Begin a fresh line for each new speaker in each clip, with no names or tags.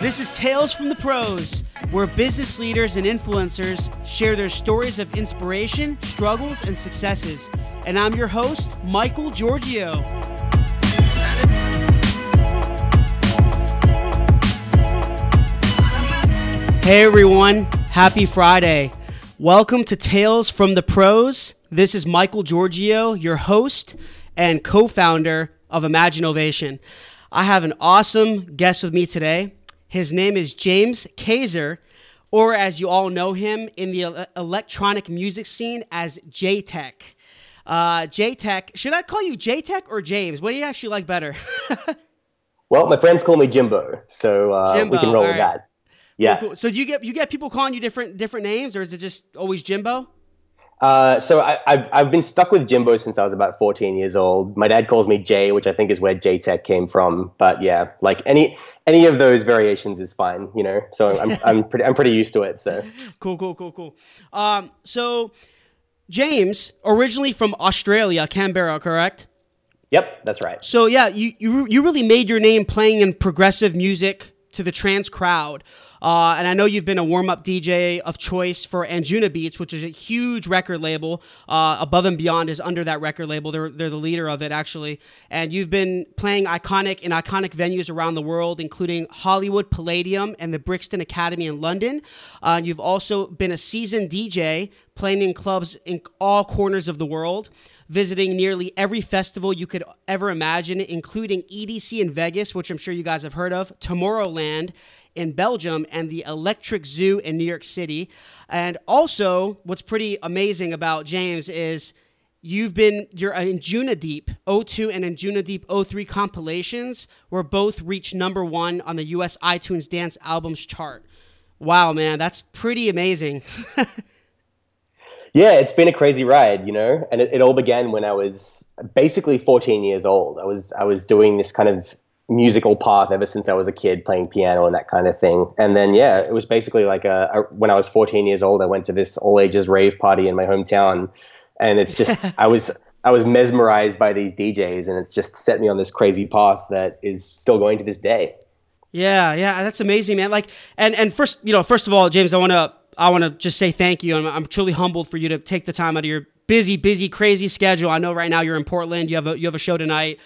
This is Tales from the Pros, where business leaders and influencers share their stories of inspiration, struggles, and successes. And I'm your host, Michael Georgiou. Hey everyone, happy Friday. Welcome to Tales from the Pros. This is Michael Georgiou, your host and co founder of Imaginovation. I have an awesome guest with me today. His name is James Kaiser, or as you all know him in the electronic music scene as Jaytech. Uh, Jaytech, should I call you Jaytech or James? What do you actually like better?
well, my friends call me Jimbo, so uh, Jimbo, we can roll with that.
Yeah. Cool, cool. So do you get you get people calling you different different names, or is it just always Jimbo?
Uh, so I, have I've been stuck with Jimbo since I was about 14 years old. My dad calls me Jay, which I think is where Jaytech came from. But yeah, like any any of those variations is fine, you know. So I'm I'm pretty I'm pretty used to it. So
cool, cool, cool, cool. Um, so James, originally from Australia, Canberra, correct?
Yep, that's right.
So yeah, you you you really made your name playing in progressive music to the trance crowd. Uh, and I know you've been a warm up DJ of choice for Anjunabeats, which is a huge record label. Uh, Above and Beyond is under that record label. They're, they're the leader of it, actually. And you've been playing iconic in iconic venues around the world, including Hollywood Palladium and the Brixton Academy in London. Uh, you've also been a seasoned DJ, playing in clubs in all corners of the world visiting nearly every festival you could ever imagine, including EDC in Vegas, which I'm sure you guys have heard of, Tomorrowland, in Belgium and the Electric Zoo in New York City. And also, what's pretty amazing about James is you've been you're in Anjunadeep 02 and Anjunadeep 03 compilations were both reached number one on the US iTunes Dance Albums chart. Wow, man, that's pretty amazing.
yeah, it's been a crazy ride, you know, and it, it all began when I was basically 14 years old. I was I was doing this kind of musical path ever since I was a kid playing piano and that kind of thing. And then yeah, it was basically like a, a when I was 14 years old, I went to this all ages rave party in my hometown, and it's just I was I was mesmerized by these DJs, and it's just set me on this crazy path that is still going to this day.
Yeah, yeah, that's amazing, man. Like, and and first, you know, first of all, James, I want to I want to just say thank you. I'm, I'm truly humbled for you to take the time out of your busy, busy, crazy schedule. I know right now you're in Portland. You have a you have a show tonight.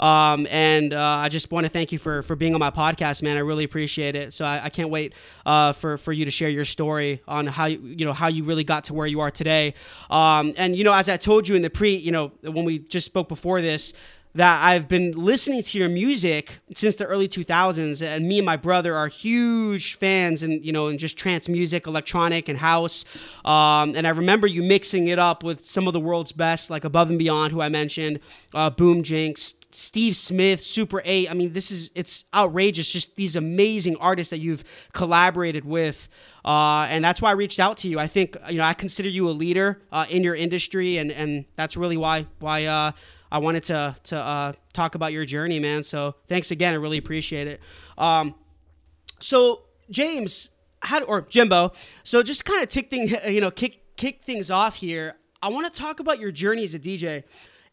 Um, and uh, I just want to thank you for for being on my podcast, man. I really appreciate it. So I, I can't wait uh, for for you to share your story on how you you know how you really got to where you are today. Um, and you know, as I told you in the pre, you know, when we just spoke before this, that I've been listening to your music since the early 2000s, and me and my brother are huge fans, and you know, and just trance music, electronic, and house. Um, and I remember you mixing it up with some of the world's best, like Above and Beyond, who I mentioned, uh, Boom Jinx, Steve Smith, Super 8. I mean, this is it's outrageous. Just these amazing artists that you've collaborated with, uh, and that's why I reached out to you. I think you know I consider you a leader uh, in your industry, and and that's really why why uh, I wanted to to uh, talk about your journey, man. So thanks again. I really appreciate it. Um, so James, how or Jimbo? So just kind of tick thing, you know, kick kick things off here. I want to talk about your journey as a DJ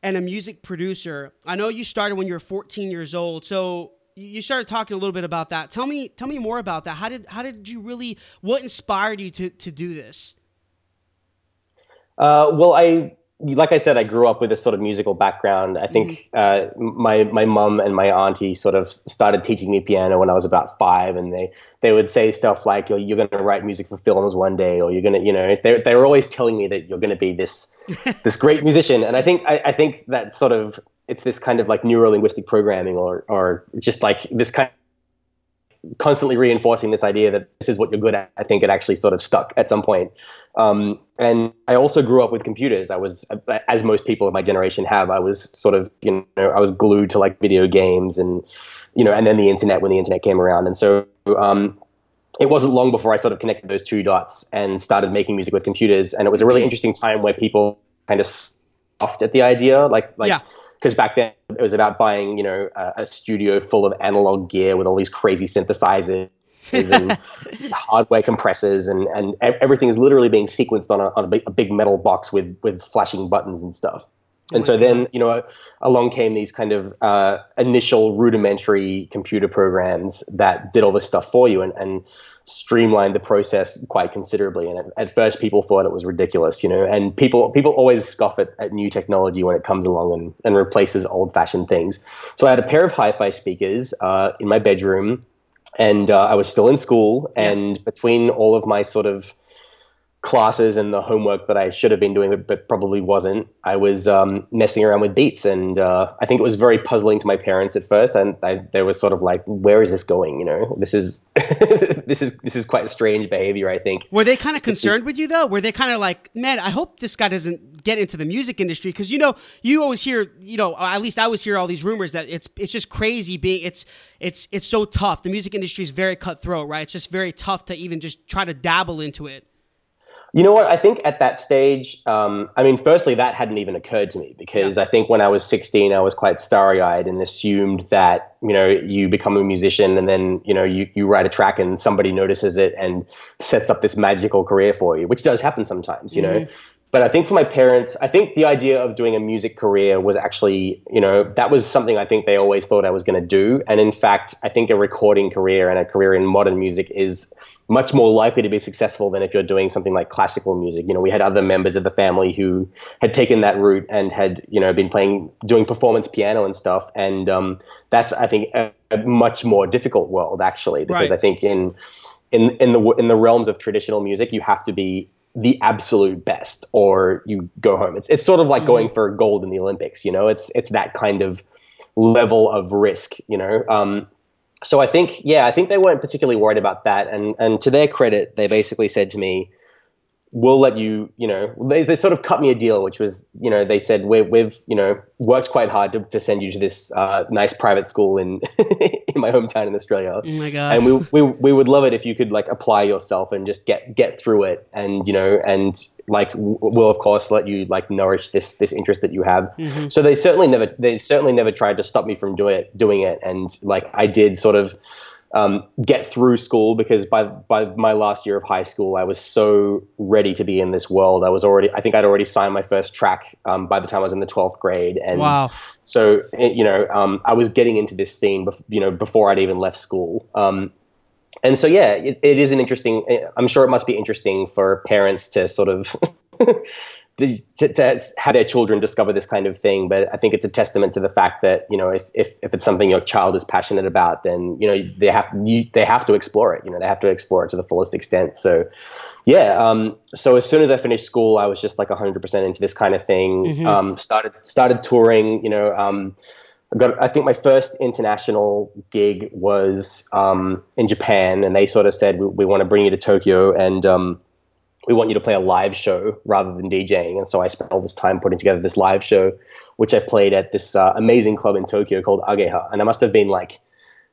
and a music producer. I know you started when you were 14 years old. So you started talking a little bit about that. Tell me tell me more about that. How did how did you really what inspired you to to do this?
Uh, well, I like I said, I grew up with a sort of musical background. I think mm. uh, my my mum and my auntie sort of started teaching me piano when I was about five, and they they would say stuff like, "You're, you're going to write music for films one day," or "You're going to," you know, they they were always telling me that you're going to be this this great musician. And I think I, I think that sort of it's this kind of like neuro linguistic programming, or or just like this kind constantly reinforcing this idea that this is what you're good at. I think it actually sort of stuck at some point. Um, and I also grew up with computers. I was, as most people of my generation have, I was sort of, you know, I was glued to like video games and, you know, and then the internet when the internet came around. And so um, it wasn't long before I sort of connected those two dots and started making music with computers. And it was a really interesting time where people kind of scoffed at the idea, like, like. Yeah because back then it was about buying, you know, a, a, studio full of analog gear with all these crazy synthesizers and hardware compressors, and, and everything is literally being sequenced on, a, on a, big, a big metal box with with flashing buttons and stuff. and so then, you know, along came these kind of uh, initial rudimentary computer programs that did all this stuff for you and, and streamlined the process quite considerably. And at, at, first, people thought it was ridiculous, you know, and people people always scoff at, at new technology when it comes along and, and replaces old fashioned things. So I had a pair of hi fi speakers uh, in my bedroom, and uh, I was still in school. And between all of my sort of classes and the homework that I should have been doing, but, probably wasn't. I was um, messing around with beats, and uh, I think it was very puzzling to my parents at first. And I, they were sort of like, "Where is this going? You know, this is this is this is quite strange behavior." I think.
Were they kind of concerned with you though? Were they kind of like, "Man, I hope this guy doesn't get into the music industry"? Because you know, you always hear, you know, at least I always hear all these rumors that it's it's just crazy being it's it's it's so tough. The music industry is very cutthroat, right? It's just very tough to even just try to dabble into it.
You know what? I think at that stage, um, I mean, firstly, that hadn't even occurred to me because yeah. I think when I was 16, I was quite starry eyed and assumed that, you know, you become a musician and then, you know, you, you write a track and somebody notices it and sets up this magical career for you, which does happen sometimes, you mm-hmm. know but I think for my parents, I think the idea of doing a music career was actually, you know, that was something I think they always thought I was going to do. And in fact, I think a recording career and a career in modern music is much more likely to be successful than if you're doing something like classical music. You know, we had other members of the family who had taken that route and had, you know, been playing, doing performance piano and stuff. And um, that's, I think, a, a, much more difficult world actually, because right. I think in in in the in the realms of traditional music, you have to be the absolute best or you go home. It's it's sort of like mm-hmm. going for gold in the Olympics, you know. It's it's that kind of level of risk, you know. Um, so I think yeah, I think they weren't particularly worried about that. And and to their credit, they basically said to me, we'll let you, you know, they, they sort of cut me a deal, which was, you know, they said, we have you know, worked quite hard to, to send you to this uh, nice private school in in my hometown in Australia.
Oh my God.
And we, we, we would love it if you could like apply yourself and just get, get through it. And, you know, and like, we'll of course let you like nourish this, this interest that you have. Mm-hmm. So they certainly never, they certainly never tried to stop me from doing it, doing it. And like, I did sort of, um, get through school because by by my last year of high school, I was so ready to be in this world. I was already, I think I'd already signed my first track um, by the time I was in the twelfth grade, and
wow.
so you know, um, I was getting into this scene, bef- you know, before I'd even left school. Um, and so, yeah, it, it is an interesting. I'm sure it must be interesting for parents to sort of to, to, have their children discover this kind of thing. But I think it's a testament to the fact that you know if, if, if it's something your child is passionate about, then you know they have you, they have to explore it. You know they have to explore it to the fullest extent. So yeah, um, so as soon as I finished school, I was just like 100% into this kind of thing. Mm-hmm. Um, started started touring. You know. Um, I got. I think my first international gig was um, in Japan, and they sort of said, "We, we want to bring you to Tokyo," and um, we want you to play a live show rather than DJing. And so I spent all this time putting together this live show, which I played at this uh, amazing club in Tokyo called Ageha. And I must have been like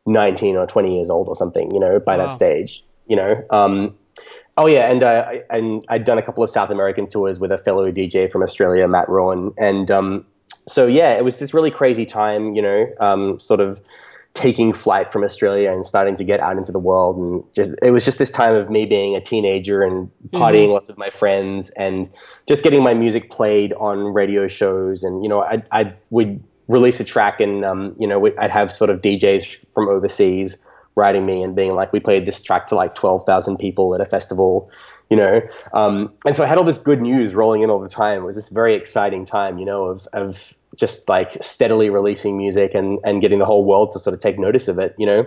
19 or 20 years old or something, you know, by wow. that stage, you know. Um, oh yeah, and uh, and I'd done a couple of South American tours with a fellow DJ from Australia, Matt Rowan, and um, so yeah, it was this really crazy time, you know, um, sort of taking flight from Australia and starting to get out into the world. And just it was just this time of me being a teenager and partying mm-hmm. lots with my friends and just getting my music played on radio shows. And you know, I I would release a track and um, you know I'd have sort of DJs from overseas writing me and being like, we played this track to like twelve thousand people at a festival. You know, um, and so I had all this good news rolling in all the time. It was this very exciting time, you know, of of just like steadily releasing music and, and getting the whole world to sort of take notice of it, you know?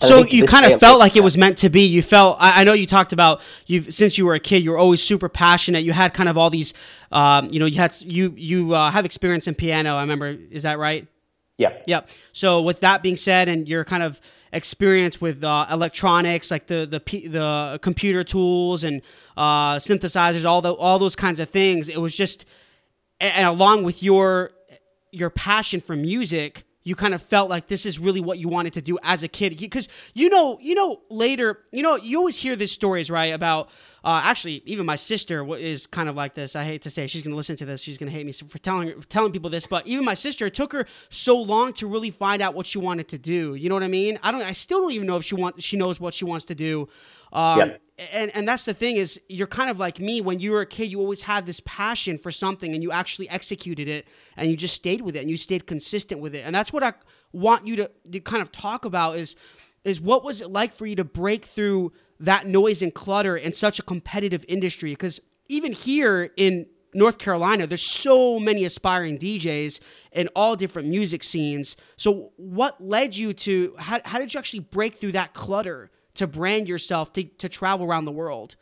And so you kind of felt like it was meant to be. You felt. I, I know you talked about you since you were a kid. You were always super passionate. You had kind of all these. Um, you know, you had you you uh, have experience in piano. I remember. Is that right?
Yeah.
Yep. So with that being said, and your kind of experience with uh, electronics, like the the the computer tools and uh, synthesizers, all the all those kinds of things, it was just, and along with your your passion for music you kind of felt like this is really what you wanted to do as a kid. Because you know you know later you know you always hear these stories right about uh, actually even my sister is kind of like this. I hate to say she's to listen to this. She's to hate me for telling telling people this but even my sister it took her so long to really find out what she wanted to do. You know what i mean? I don't i still don't even know if she wants she knows what she wants to do. Um, and and that's the thing is you're kind of like me. When you were a kid you always had this passion for something and you actually executed it and you just stayed with it and you stayed consistent with it. And that's what i want you to, to kind of talk about is is what was it like for you to break through that noise and clutter in such a competitive industry? Because even here in North Carolina, there's so many aspiring DJs in all different music scenes. So, what led you to how, how did you actually break through that clutter to brand yourself to, to travel around the world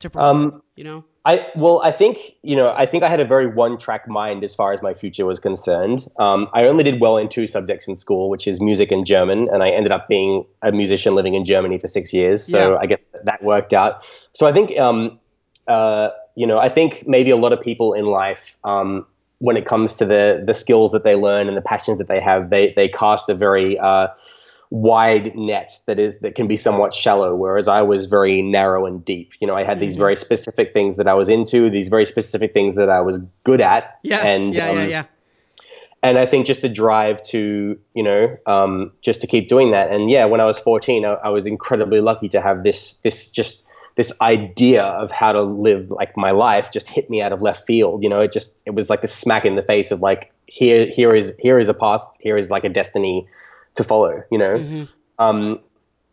to perform, um, you know?
I well i think you know i think i had a very one track mind as far as my future was concerned. Um, i only did well in two subjects in school which is music and german and i ended up being a musician living in germany for six years so yeah. i guess that worked out. So i think um, uh, you know i think maybe a lot of people in life um, when it comes to the the skills that they learn and the passions that they have they they cast a very uh, wide net that is that can be somewhat shallow whereas i was very narrow and deep. You know i had these mm-hmm. very specific things that i was into these very specific things that i was good at
yeah. and yeah um, yeah. yeah
and i think just the drive to you know um, just to keep doing that. And yeah when i was 14 I, I was incredibly lucky to have this this just this idea of how to live like my life just hit me out of left field. You know it just it was like a smack in the face of like here here is here is a path here is like a destiny to follow, you know? Mm-hmm. Um,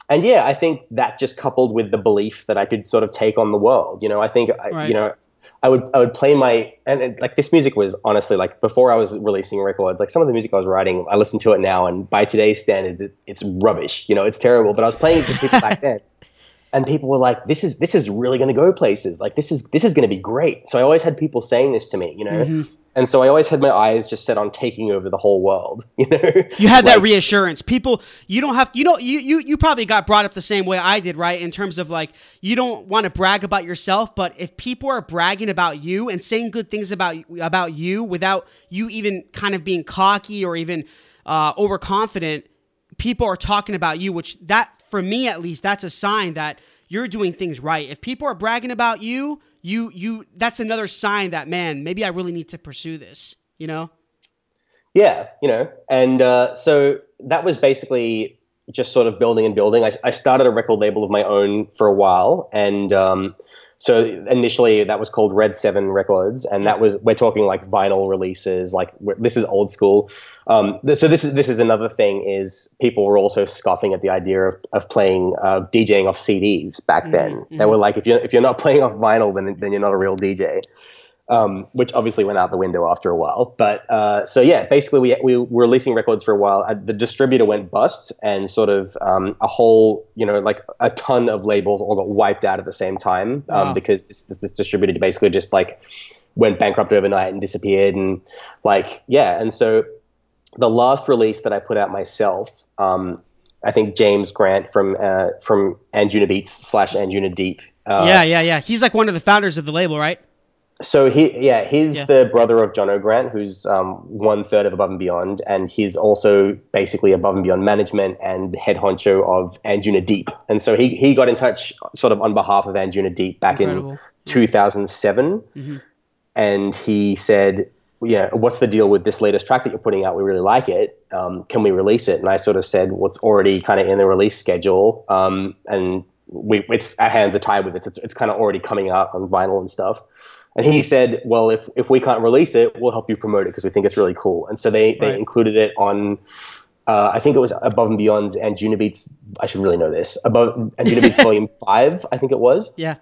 and yeah, I think that just coupled with the belief that I could sort of take on the world, you know, I think, right. you know, I would I would play my and it, like this music was honestly like before I was releasing records like some of the music I was writing I listen to it now and by today's standards it's, it's rubbish you know it's terrible but I was playing it to people back then and people were like this is this is really going to go places like this is this is going to be great so I always had people saying this to me you know mm-hmm and so I always had my eyes just set on taking over the whole world. You know,
you had like, that reassurance. People, you don't have, you know, you you you probably got brought up the same way I did, right? In terms of like, you don't want to brag about yourself, but if people are bragging about you and saying good things about about you without you even kind of being cocky or even uh, overconfident, people are talking about you. Which that, for me at least, that's a sign that you're doing things right. If people are bragging about you you you that's another sign that man maybe i really need to pursue this you know
yeah you know and uh, so that was basically just sort of building and building I, I started a record label of my own for a while and um, so initially that was called Red Seven Records, and that was we're talking like vinyl releases. Like this is old school. Um, so this is this is another thing is people were also scoffing at the idea of, of playing uh, DJing off CDs back mm-hmm. then. Mm-hmm. They were like, if you're if you're not playing off vinyl, then then you're not a real DJ um, which obviously went out the window after a while. But uh, so yeah, basically we, we were releasing records for a while. Uh, the distributor went bust, and sort of um, a whole you know like a ton of labels all got wiped out at the same time um, wow. because this, this distributor basically just like went bankrupt overnight and disappeared, and like yeah, and so the last release that I put out myself. Um, I think James Grant from uh, from Anjuna Beats slash Anjuna Deep.
Uh, yeah, yeah, yeah. He's like one of the founders of the label, right?
So he, yeah, he's yeah. the brother of Jono O'Grant, who's um, one third of Above and Beyond, and he's also basically Above and Beyond management and head honcho of Anjuna Deep. And so he he got in touch sort of on behalf of Anjuna Deep back Incredible. in 2007, mm-hmm. and he said, "Yeah, what's the deal with this latest track that you're putting out? We really like it. Um, can we release it?" And I sort of said, "What's well, already kind of in the release schedule, um, and we it's our hands are tied with it. It's it's kind of already coming out on vinyl and stuff." And he said, "Well, if if we can't release it, we'll help you promote it because we think it's really cool." And so they they right. included it on. Uh, I think it was Above and Beyond's Anjuna Beats. I should really know this. Above Anjuna Beats Volume Five, I think it was.
Yeah.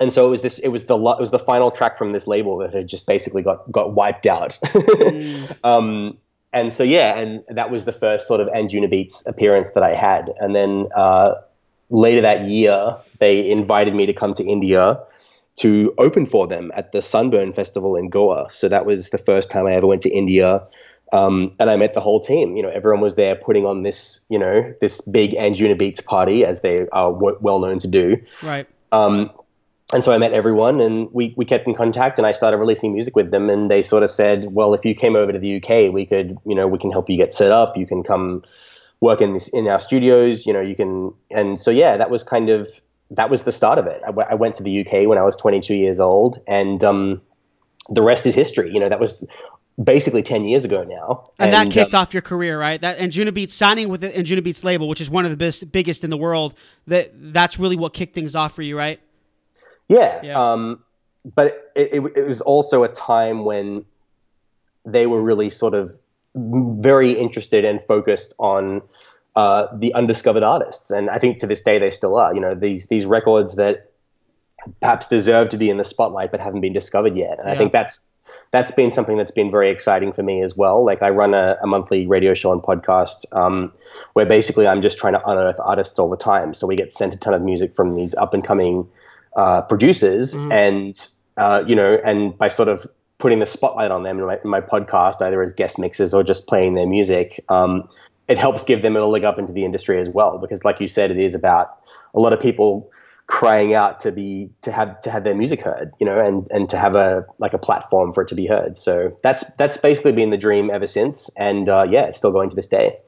And so it was this. It was the it was the final track from this label that had just basically got got wiped out. mm. um, and so yeah, and that was the first sort of Anjuna Beats appearance that I had. And then uh, later that year, they invited me to come to India to open for them at the Sunburn Festival in Goa. So that was the first time I ever went to India. Um, and I met the whole team. You know, everyone was there putting on this, you know, this big Anjuna Beats party, as they are w- well known to do.
Right.
Um, and so I met everyone, and we we kept in contact, and I started releasing music with them. And they sort of said, "Well, if you came over to the UK, we could, you know, we can help you get set up. You can come work in this in our studios. You know, you can." And so yeah, that was kind of that was the start of it. I, w- I went to the UK when I was 22 years old, and um, the rest is history. You know, that was basically 10 years ago now.
And, and that kicked um, off your career, right? That and Juno Beats signing with the Beats label, which is one of the best, biggest in the world. That that's really what kicked things off for you, right?
Yeah. yeah. Um, but it, it, it was also a time when they were really sort of very interested and focused on uh, the undiscovered artists, and I think to this day they still are. You know, these these records that perhaps deserve to be in the spotlight but haven't been discovered yet. And yeah. I think that's that's been something that's been very exciting for me as well. Like I run a, a monthly radio show and podcast um, where basically I'm just trying to unearth artists all the time. So we get sent a ton of music from these up and coming uh, producers, mm-hmm. and uh, you know, and by sort of putting the spotlight on them in my, in my, podcast, either as guest mixes or just playing their music, um, it helps give them a leg up into the industry as well. Because, like you said, it is about a lot of people crying out to be to have to have their music heard, you know, and and to have a like a platform for it to be heard. So that's that's basically been the dream ever since, and uh, yeah, it's still going to this day.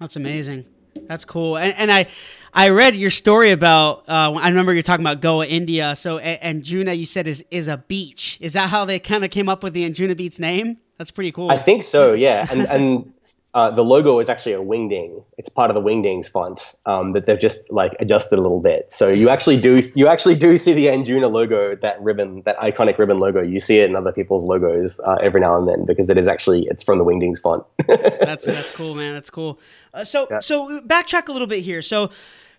That's amazing. That's cool. And, and I I read your story about. Uh, I remember you're talking about Goa, India. So and, Anjuna, you said is is a beach. Is that how they kind of came up with the anjuna beats name? That's pretty cool.
I think so. Yeah, and and uh, the logo is actually a wingding. It's part of the wingdings font um, that they've just like adjusted a little bit. So you actually do you actually do see the Anjuna logo, that ribbon, that iconic ribbon logo. You see it in other people's logos uh, every now and then because it is actually it's from the wingdings font.
that's that's cool, man. That's cool. Uh, so yeah. so backtrack a little bit here. So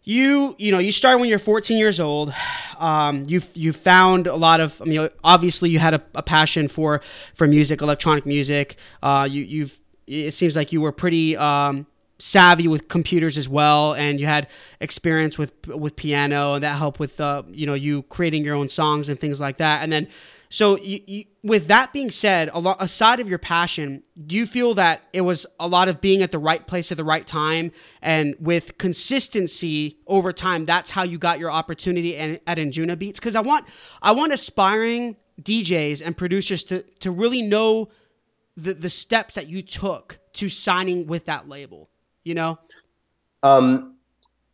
you you know you started when you're 14 years old um, you you found a lot of i mean obviously you had a, a passion for for music electronic music uh, you you've it seems like you were pretty um, savvy with computers as well, and you had experience with with piano, and that helped with uh, you know you creating your own songs and things like that. And then, so you, you, with that being said, a lot aside of your passion, do you feel that it was a lot of being at the right place at the right time, and with consistency over time? That's how you got your opportunity at, at Anjunabeats. Because I want I want aspiring DJs and producers to to really know the the steps that you took to signing with that label you know?
Um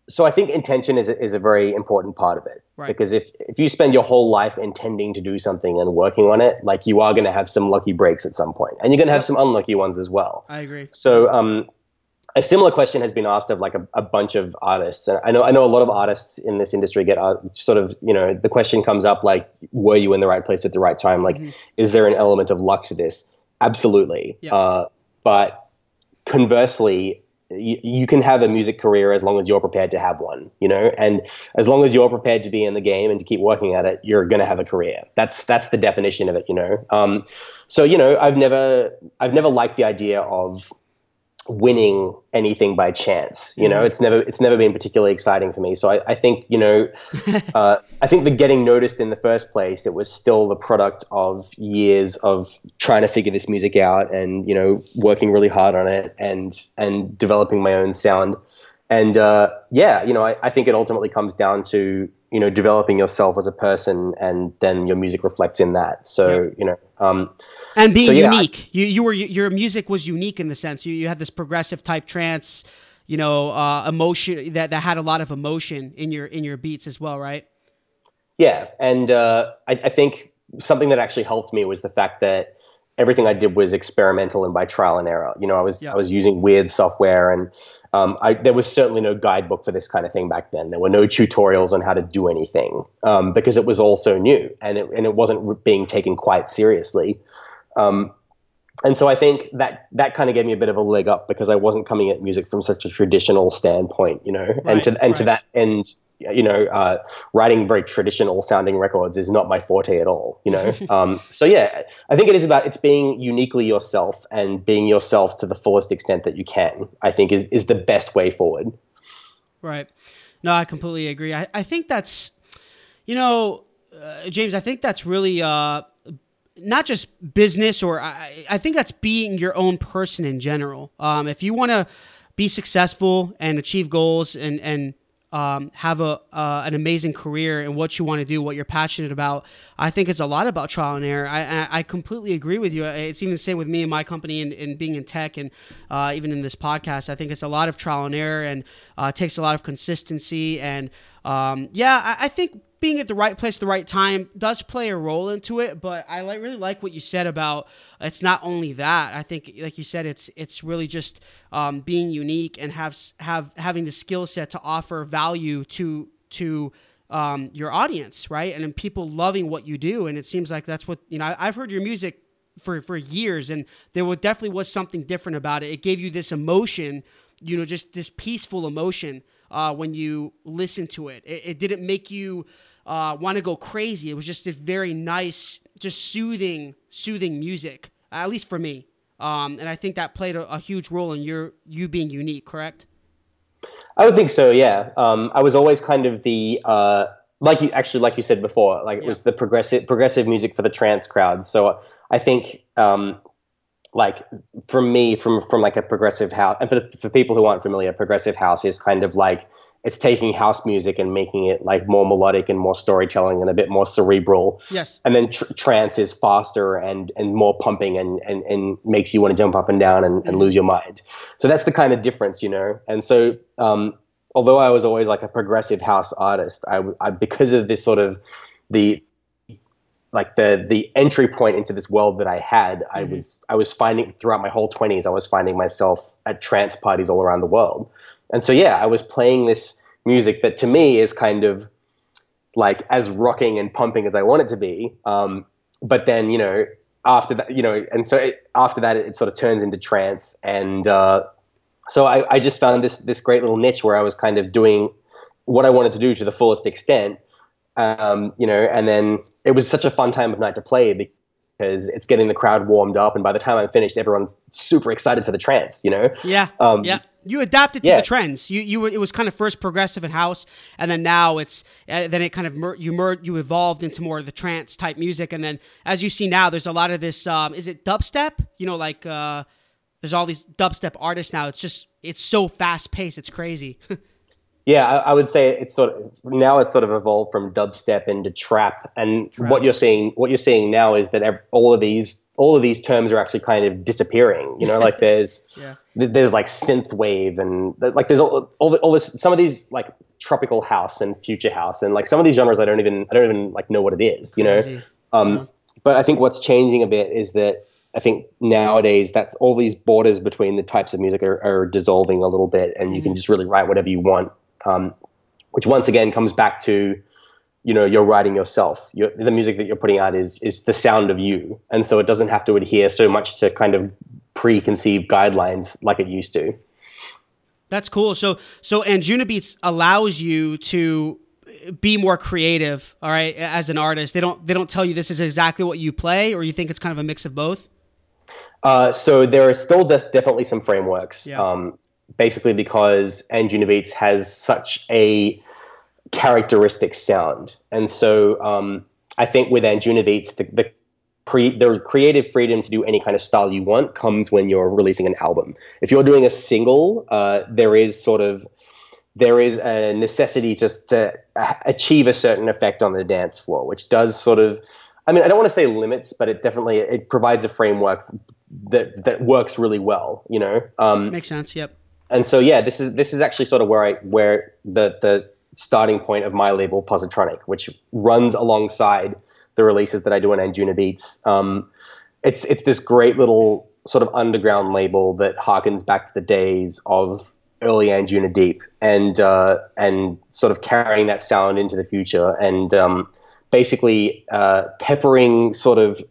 so i think intention is a, is a very important part of it.
Right.
because if if you spend your whole life intending to do something and working on it like you are going to have some lucky breaks at some point. And you're going to have some unlucky ones as well.
I agree.
So um a similar question has been asked of like a, a, bunch of artists. And i know i know a lot of artists in this industry get uh, sort of you know the question comes up like were you in the right place at the right time? Like mm-hmm. is there an element of luck to this absolutely.
Yeah. Uh,
but conversely, you, you, can have a music career as long as you're prepared to have one, you know, and as long as you're prepared to be in the game and to keep working at it, you're going to have a career. That's that's the definition of it, you know. Um, so you know, I've never I've never liked the idea of winning anything by chance. You know, mm-hmm. it's never it's never been particularly exciting for me. So I, I think you know, uh, I think the getting noticed in the first place, it was still the product of years of trying to figure this music out and you know working really hard on it and and developing my own sound. And uh, yeah, you know, I, I think it ultimately comes down to you know developing yourself as a person, and then your music reflects in that. So you know. Um,
and being so, yeah, unique. I, you you were your music was unique in the sense you, you had this progressive type trance, you know, uh, emotion that, that had a lot of emotion in your in your beats as well, right?
Yeah, and uh, I, I think something that actually helped me was the fact that everything I did was experimental and by trial and error. You know, I was I was using weird software, and um, I, there was certainly no guidebook for this kind of thing back then. There were no tutorials on how to do anything um, because it was all so new and it and it wasn't being taken quite seriously. Um, and so I think that that kind of gave me a bit of a leg up because I wasn't coming at music from such a traditional standpoint, you know. Right, and to and right. to that end, you know, uh, writing very traditional sounding records is not my forte at all, you know. um, so yeah, I think it is about it's being uniquely yourself and being yourself to the fullest extent that you can. I think is is the best way forward.
Right. No, I completely agree. I, I think that's, you know, uh, James. I think that's really. Uh, not just business or I, I think that's being your own person in general. Um, if you want to be successful and achieve goals and and um, have a uh, an amazing career and what you want to do, what you're passionate about. I think it's a lot about trial and error. I, I completely agree with you. It's even the same with me and my company and, and being in tech and uh, even in this podcast. I think it's a lot of trial and error and uh, takes a lot of consistency. And um, yeah, I, I think being at the right place, the right time does play a role into it. But I really like what you said about it's not only that. I think, like you said, it's it's really just um, being unique and have have having the skill set to offer value to to um, your audience, right? And people loving what you do. And it seems like that's what you know. I've heard your music for for years, and there was definitely was something different about it. It gave you this emotion, you know, just this peaceful emotion uh, when you listen to it. It, it didn't make you uh, want to go crazy. It was just a very nice, just soothing, soothing music. At least for me, um, and I think that played a, a, huge role in your you being unique. Correct?
I would think so. Yeah, um, I was always kind of the uh, like you actually like you said before, like it yeah. was the progressive progressive music for the trance crowd. So I think um, like for me from from like a progressive house and for the, for people who aren't familiar, progressive house is kind of like it's taking house music and making it like more melodic and more storytelling and a bit more cerebral.
Yes.
And then tr- trance is faster and and more pumping and and, and makes you want to jump up and down and, and mm-hmm. lose your mind. So that's the kind of difference, you know. And so um, although I was always like a progressive house artist, I, I because of this sort of the like the the entry point into this world that I had, mm-hmm. I was I was finding throughout my whole twenties, I was finding myself at trance parties all around the world. And so, yeah, I was playing this music that to me is kind of like as rocking and pumping as I want it to be. Um, but then, you know, after that, you know, and so it, after that, it, it, sort of turns into trance. And uh, so I, I just found this this great little niche where I was kind of doing what I wanted to do to the fullest extent. Um, you know, and then it was such a fun time of night to play because it's getting the crowd warmed up, and by the time I'm finished, everyone's super excited for the trance. You know?
Yeah. Um, yeah. You adapted to yeah. the trends. You you it was kind of first progressive in house, and then now it's uh, then it kind of mer- you mer- you evolved into more of the trance type music, and then as you see now, there's a lot of this. Um, is it dubstep? You know, like uh, there's all these dubstep artists now. It's just it's so fast paced. It's crazy.
Yeah, I, I, would say it's sort of now it's sort of evolved from dubstep into trap, and trap. what you're seeing what you're seeing now is that all of these all of these terms are actually kind of disappearing. You know, like there's yeah. there's like synth wave and like there's all, all, all this some of these like tropical house and future house and like some of these genres I don't even I don't even like know what it is. You Crazy. know, um, yeah. but I think what's changing a bit is that I think nowadays that's all these borders between the types of music are, are dissolving a little bit, and you mm. can just really write whatever you want um, which once again comes back to you know you're writing yourself. You're, the music that you're putting out is is the sound of you. And so it doesn't have to adhere so much to kind of preconceived guidelines like it used to.
That's cool. So so Anjunabeats allows you to be more creative all right as an artist. They don't they don't tell you this is exactly what you play or you think it's kind of a mix of both?
Uh, so there are still definitely some frameworks. Yeah. um, basically because Anjunabeats has such a characteristic sound. And so um, I think with Anjunabeats, the, the, cre- the creative freedom to do any kind of style you want comes when you're releasing an album. If you're doing a single, uh, there is sort of there is a necessity just to achieve a certain effect on the dance floor, which does sort of I mean, I don't want to say limits, but it definitely it provides a framework that that works really well. You know,
um, makes sense. Yep
and so yeah, this is this is actually sort of where I where the the starting point of my label Positronic, which runs alongside the releases that I do on Anjunabeats. Um, it's it's this great little sort of underground label that harkens back to the days of early Anjunadeep and uh, and sort of carrying that sound into the future and um, basically uh, peppering sort of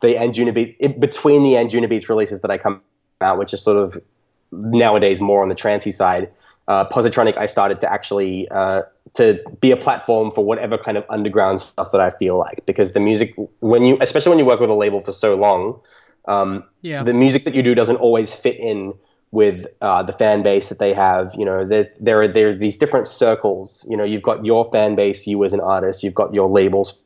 the Anjunabeat between the Anjuna Beats releases that I come out, which is sort of nowadays more on the transy side. Uh, Positronic, I started to actually uh, to be a platform for whatever kind of underground stuff that I feel like, because the music, when you, especially when you work with a label for so long, um, yeah. the music that you do doesn't always fit in with uh, the fan base that they have. You know, there, there are there are these different circles. You know, you've got your fan base, you as an artist, you've got your labels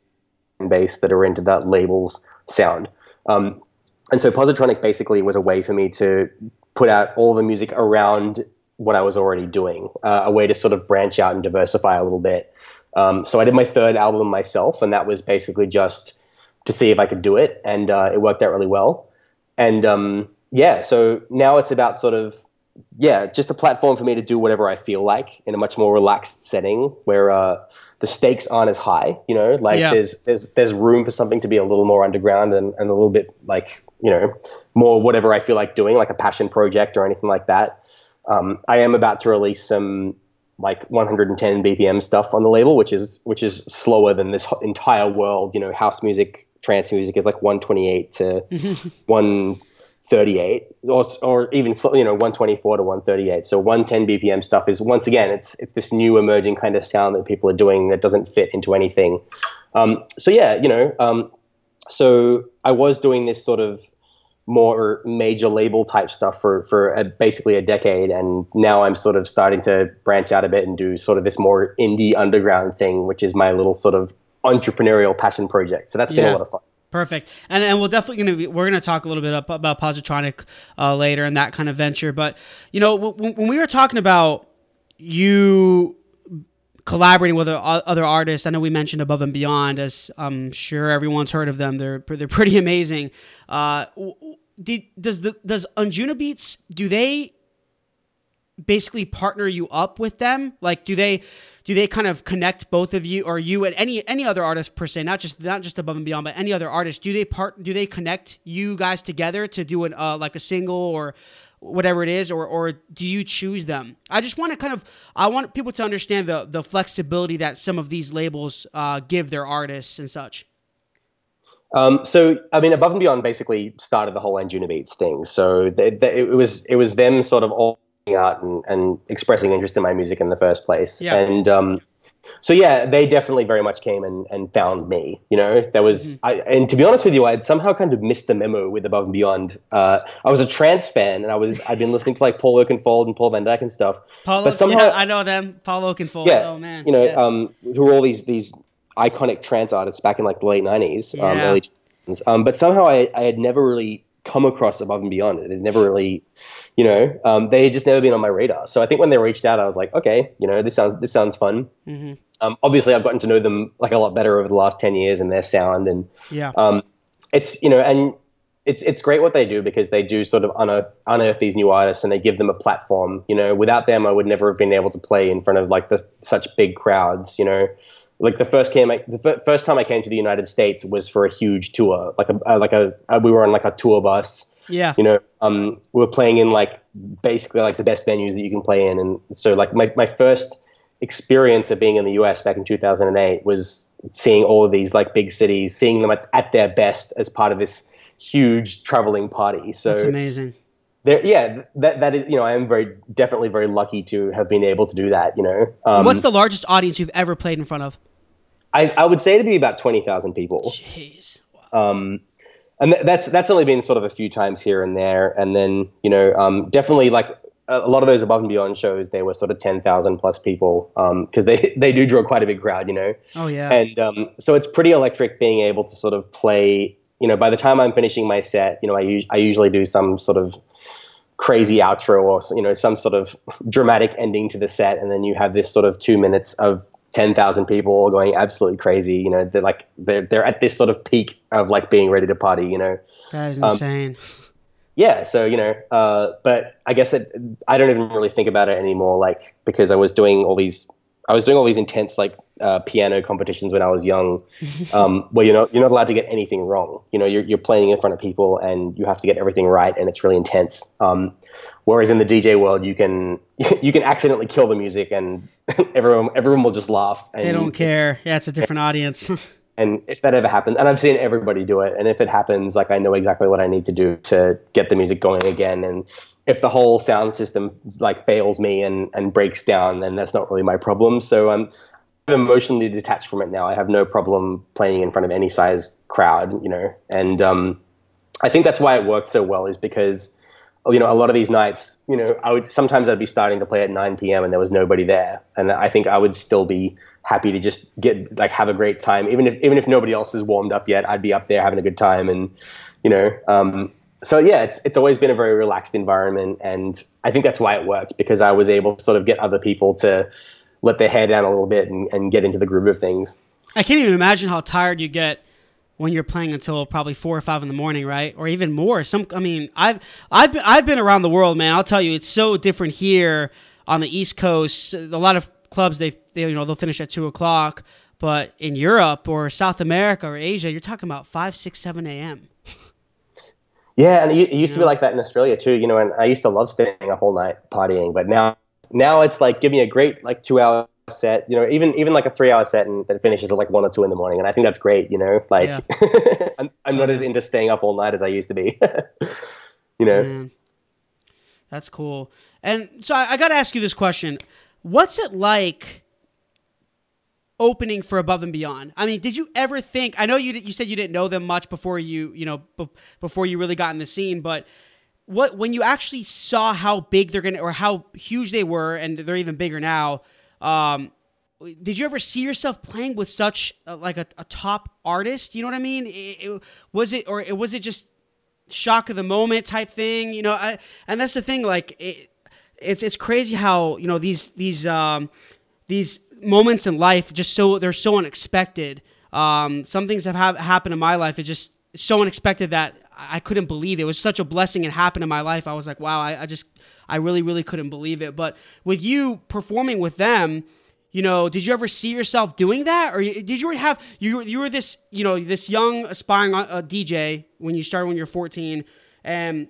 fan base that are into that labels sound. Um, and so Positronic basically was a way for me to put out all the music around what I was already doing, uh, a way to sort of branch out and diversify a little bit. Um, so I did my third album myself, and that was basically just to see if I could do it, and uh, it worked out really well. And um, yeah, so now it's about sort of yeah, just a platform for me to do whatever I feel like in a much more relaxed setting where uh, the stakes aren't as high. You know, like
Yeah.
there's there's there's room for something to be a little more underground and, and a little bit like you know more whatever I feel like doing, like a passion project or anything like that. Um, I am about to release some like 110 BPM stuff on the label, which is which is slower than this entire world. You know, house music, trance music is like 128 to 138, or or even you know 124 to 138. So 110 BPM stuff is once again it's it's this new emerging kind of sound that people are doing that doesn't fit into anything. Um, so yeah, you know, um, so I was doing this sort of more major label type stuff for for a, basically a decade, and now I'm sort of starting to branch out a bit and do sort of this more indie underground thing, which is my little sort of entrepreneurial passion project. So that's been a lot of fun.
Perfect. And and we're definitely going to be we're going to talk a little bit about Positronic uh, later and that kind of venture. But you know, when, when we were talking about you collaborating with other artists, I know we mentioned Above and Beyond, as I'm sure everyone's heard of them. They're they're pretty amazing. Uh, did, does the does Anjuna Beats do they basically partner you up with them? Like, do they do they kind of connect both of you, or you and any any other artist per se, not just not just above and beyond, but any other artist? Do they part? Do they connect you guys together to do an uh, like a single or whatever it is, or or do you choose them? I just want to kind of I want people to understand the the flexibility that some of these labels uh, give their artists and such.
Um, so, I mean, Above and Beyond basically started the whole Anjuna Beats thing. So they, they, it was it was them sort of all out and, and expressing interest in my music in the first place.
Yeah.
And um, so, yeah, they definitely very much came and, and found me. You know, there was, I, and to be honest with you, I'd somehow kind of missed the memo with Above and Beyond. Uh, I was a trance fan, and I was I'd been listening to like Paul Oakenfold and Paul Van Dyk and stuff.
Paul,
but somehow,
yeah, I know them. Paul Oakenfold.
yeah,
oh man,
you know,
yeah.
um, who were all these these iconic trance artists back in like the late nineties, um, early 2000s. Um, but somehow I, I had never really come across Above and Beyond. It had never really, you know, um, they had just never been on my radar. So I think when they reached out, I was like, okay, you know, this sounds this sounds fun.
Mhm.
Um, obviously, I've gotten to know them like a lot better over the last ten years and their sound and
yeah,
um, it's you know and it's it's great what they do because they do sort of unearth, unearth these new artists and they give them a platform you know without them i would never have been able to play in front of like the, such big crowds you know like the first came I, the fir- first time i came to the united states was for a huge tour like a uh, like a uh, we were on like a tour bus
yeah,
you know um, we were playing in like basically like the best venues that you can play in and so like my, my first experience of being in the us back in 2008 was seeing all of these like big cities seeing them at, at their best as part of this huge traveling party so
that's amazing.
there yeah that, that is you know i am very definitely very lucky to have been able to do that you know um,
What's the largest audience you've ever played in front of?
I, I would say to be about 20000 people
Jeez.
um, and th- that's that's only been sort of a few times here and there, and then you know um, definitely like a lot of those above and beyond shows, they were sort of ten thousand plus people because they they do draw quite a big crowd, you know,
Oh yeah.
and um, so it's pretty electric being able to sort of play. You know, by the time I'm finishing my set, you know, I, us- I usually do some sort of crazy outro or you know some sort of dramatic ending to the set, and then you have this sort of two minutes of ten thousand people all going absolutely crazy. You know, they're like they're they're at this sort of peak of like being ready to party. You know,
that is
um,
insane.
yeah. So you know, uh, but I guess it, I don't even really think about it anymore, like because I was doing all these. I was doing all these intense like uh, piano competitions when I was young, um, where you're not you're not allowed to get anything wrong. You know, you're you're playing in front of people and you have to get everything right, and it's really intense. Um, whereas in the DJ world, you can you can accidentally kill the music, and everyone everyone will just laugh. And,
they don't care. Yeah, it's a different audience.
And if that ever happens, and I've seen everybody do it, and if it happens, like I know exactly what I need to do to get the music going again. And if the whole sound system like fails me and and breaks down, then that's not really my problem. So I'm emotionally detached from it now. I have no problem playing in front of any size crowd, you know. And um, I think that's why it worked so well, is because you know a lot of these nights, you know, I would sometimes I'd be starting to play at 9 p.m. and there was nobody there, and I think I would still be happy to just get like have a great time, even if even if nobody else is warmed up yet. I'd be up there having a good time, and you know. Um, so yeah, it's it's always been a very relaxed environment, and I think that's why it worked because I was able to sort of get other people to let their hair down a little bit and, and get into the groove of things.
I can't even imagine how tired you get when you're playing until probably four or five in the morning, right? Or even more. Some, I mean, I've I've been, I've been around the world, man. I'll tell you, it's so different here on the East Coast. A lot of clubs they, they you know they'll finish at two o'clock, but in Europe or South America or Asia, you're talking about five, six, seven a.m.
Yeah, and it used yeah. to be like that in Australia too. You know, and I used to love staying up all night partying, but now now it's like give me a great like two hour set. You know, even even like a three hour set and that finishes at like one or two in the morning, and I think that's great. You know, like yeah. I'm, I'm not as into staying up all night as I used to be. you know,
that's cool. And so I, I got to ask you this question: What's it like? opening for Above and Beyond. I mean, did you ever think? I know you you said you didn't know them much before you you know b- before you really got in the scene, but what when you actually saw how big they're gonna or how huge they were, and they're even bigger now. Um, did you ever see yourself playing with such like a, a, top artist? You know what I mean? It, it, was it or was it just shock of the moment type thing? You know, I, and that's the thing. Like it, it's it's crazy how you know these these um, these moments in life just so they're so unexpected. Um, some things have ha- happened in my life. It's just so unexpected that I couldn't believe it. it. was such a blessing it happened in my life. I was like, wow, I, I just I really really couldn't believe it. But with you performing with them, you know, did you ever see yourself doing that, or did you have you you were this you know this young aspiring uh, DJ when you started when you were fourteen, and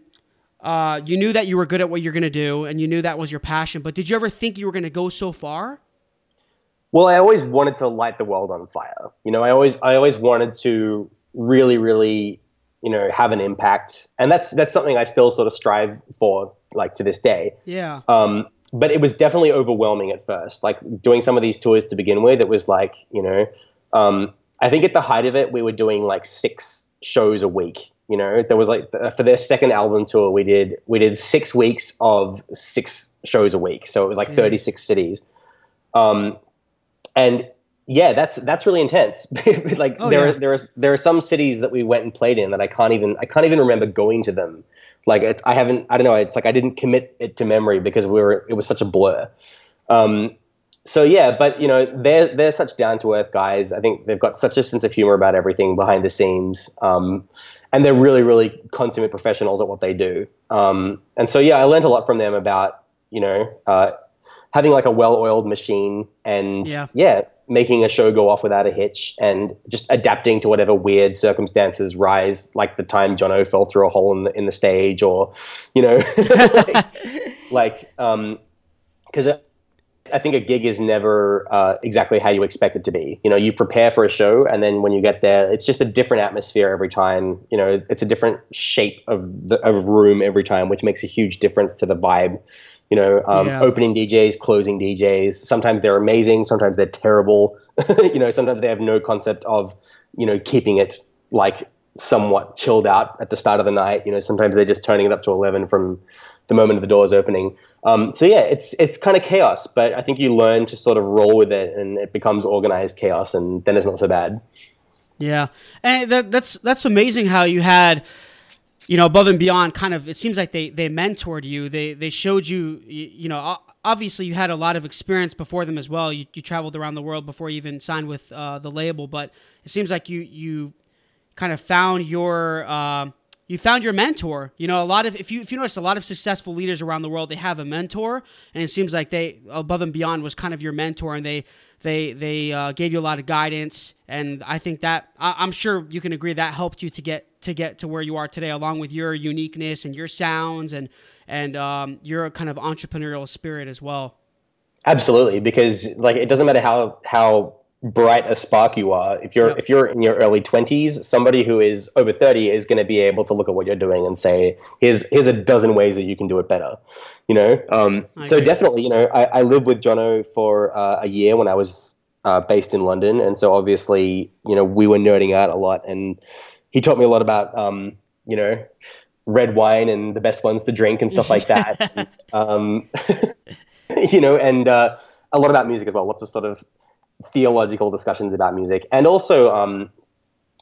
uh, you knew that you were good at what you're gonna do, and you knew that was your passion. But did you ever think you were gonna go so far?
Well, I always wanted to light the world on fire. You know, I always I always wanted to really, really, you know, have an impact, and that's that's something I still sort of strive for, like to this day.
Yeah.
Um, but it was definitely overwhelming at first. Like doing some of these tours to begin with, it was like, you know, um, I think at the height of it, we were doing like six shows a week. You know, there was like for their second album tour, we did we did six weeks of six shows a week, so it was like yeah. thirty six cities. Um, and yeah, that's that's really intense. like oh, there yeah. there are there are some cities that we went and played in that I can't even I can't even remember going to them. Like it, I haven't I don't know. It's like I didn't commit it to memory because we were it was such a blur. Um, so yeah, but you know they're they're such down to earth guys. I think they've got such a sense of humor about everything behind the scenes, um, and they're really really consummate professionals at what they do. Um, and so yeah, I learned a lot from them about you know uh, having like a well-oiled machine and yeah. yeah, making a show go off without a hitch and just adapting to whatever weird circumstances rise, like the time Jono fell through a hole in the in the stage, or you know, like, like um, because. I think a gig is never uh, exactly how you expect it to be. You know, you prepare for a show, and then when you get there, it's just a different atmosphere every time. You know, it's a different shape of the of room every time, which makes a huge difference to the vibe you know, um, yeah. opening DJs, closing DJs. Sometimes they're amazing, sometimes they're terrible. you know, sometimes they have no concept of, you know, keeping it like somewhat chilled out at the start of the night. You know, sometimes they're just turning it up to 11 from the moment of the doors opening. Um, so yeah, it's it's kind of chaos, but I think you learn to sort of roll with it, and it becomes organized chaos, and then it's not so bad.
Yeah, and that, that's that's amazing how you had you know, above and beyond kind of it seems like they they mentored you. They they showed you you, know, obviously you had a lot of experience before them as well. You, you traveled around the world before you even signed with uh, the label, but it seems like you you kind of found your uh, you found your mentor. You know, a lot of if you if you notice a lot of successful leaders around the world, they have a mentor, and it seems like they above and beyond was kind of your mentor, and they they they uh, gave you a lot of guidance, and I think that I, am sure you can agree that helped you to get to get to where you are today, along with your uniqueness and your sounds and and um, your kind of entrepreneurial spirit as well.
Absolutely, because like it doesn't matter how how bright a spark you are if you're yep. if you're in your early 20s somebody who is over 30 is going to be able to look at what you're doing and say here's here's a dozen ways that you can do it better you know um, so definitely you know I, I lived with jono for uh, a year when i was uh, based in london and so obviously you know we were nerding out a lot and he taught me a lot about um, you know red wine and the best ones to drink and stuff like that um, you know and uh, a lot about music as well Lots of sort of theological discussions about music, and also, um,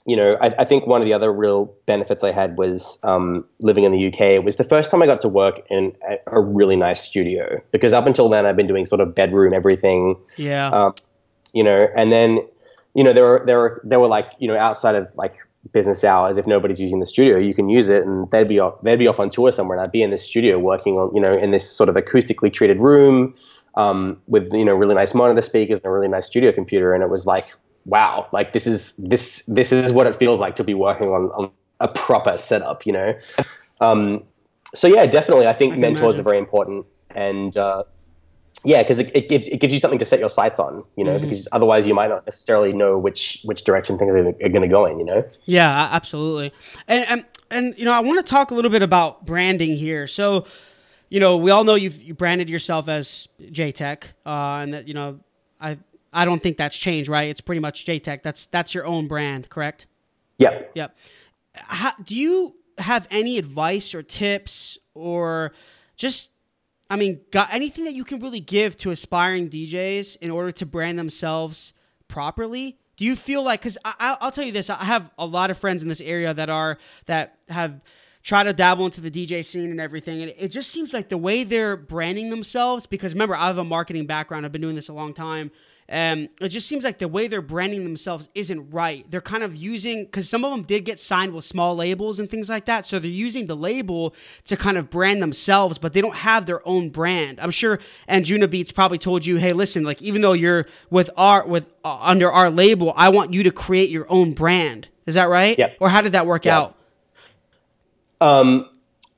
you know, I, I, think one of the other real benefits I had was um, living in the UK. It was the first time I got to work in a, a, really nice studio because up until then I've been doing sort of bedroom everything.
Yeah. Um,
you know, and then you know there were there were there were like you know outside of like business hours if nobody's using the studio you can use it and they'd be off they'd be off on tour somewhere and i'd be in this studio working on you know in this sort of acoustically treated room um, with you know really nice monitor speakers and a really nice studio computer and it was like wow like this is this this is what it feels like to be working on, on a proper setup you know um, so yeah definitely i think
I
mentors
imagine.
are very important and uh, yeah because it, it gives it gives you something to set your sights on you know
Mm-hmm.
because otherwise you might not necessarily know which which direction things are, are going to go in you know
Yeah, absolutely. And and and you know, I want to talk a little bit about branding here. So, you know, we all know you've you branded yourself as Jaytech, uh, and that you know, I I don't think that's changed, right? It's pretty much Jaytech. That's that's your own brand, correct?
yeah
Yep. How, do you have any advice or tips or just, I mean, got anything that you can really give to aspiring DJs in order to brand themselves properly? Do you feel like, because I'll tell you this, I have a lot of friends in this area that are, that have tried to dabble into the DJ scene and everything. And it just seems like the way they're branding themselves, because remember, I have a marketing background, I've been doing this a long time. Um, it just seems like the way they're branding themselves isn't right. They're kind of using because some of them did get signed with small labels and things like that, so they're using the label to kind of brand themselves, but they don't have their own brand. I'm sure Anjunabeats probably told you, "Hey, listen, like even though you're with our with uh, under our label, I want you to create your own brand." Is that right?
Yeah.
Or how did that work
Yeah.
out?
Um,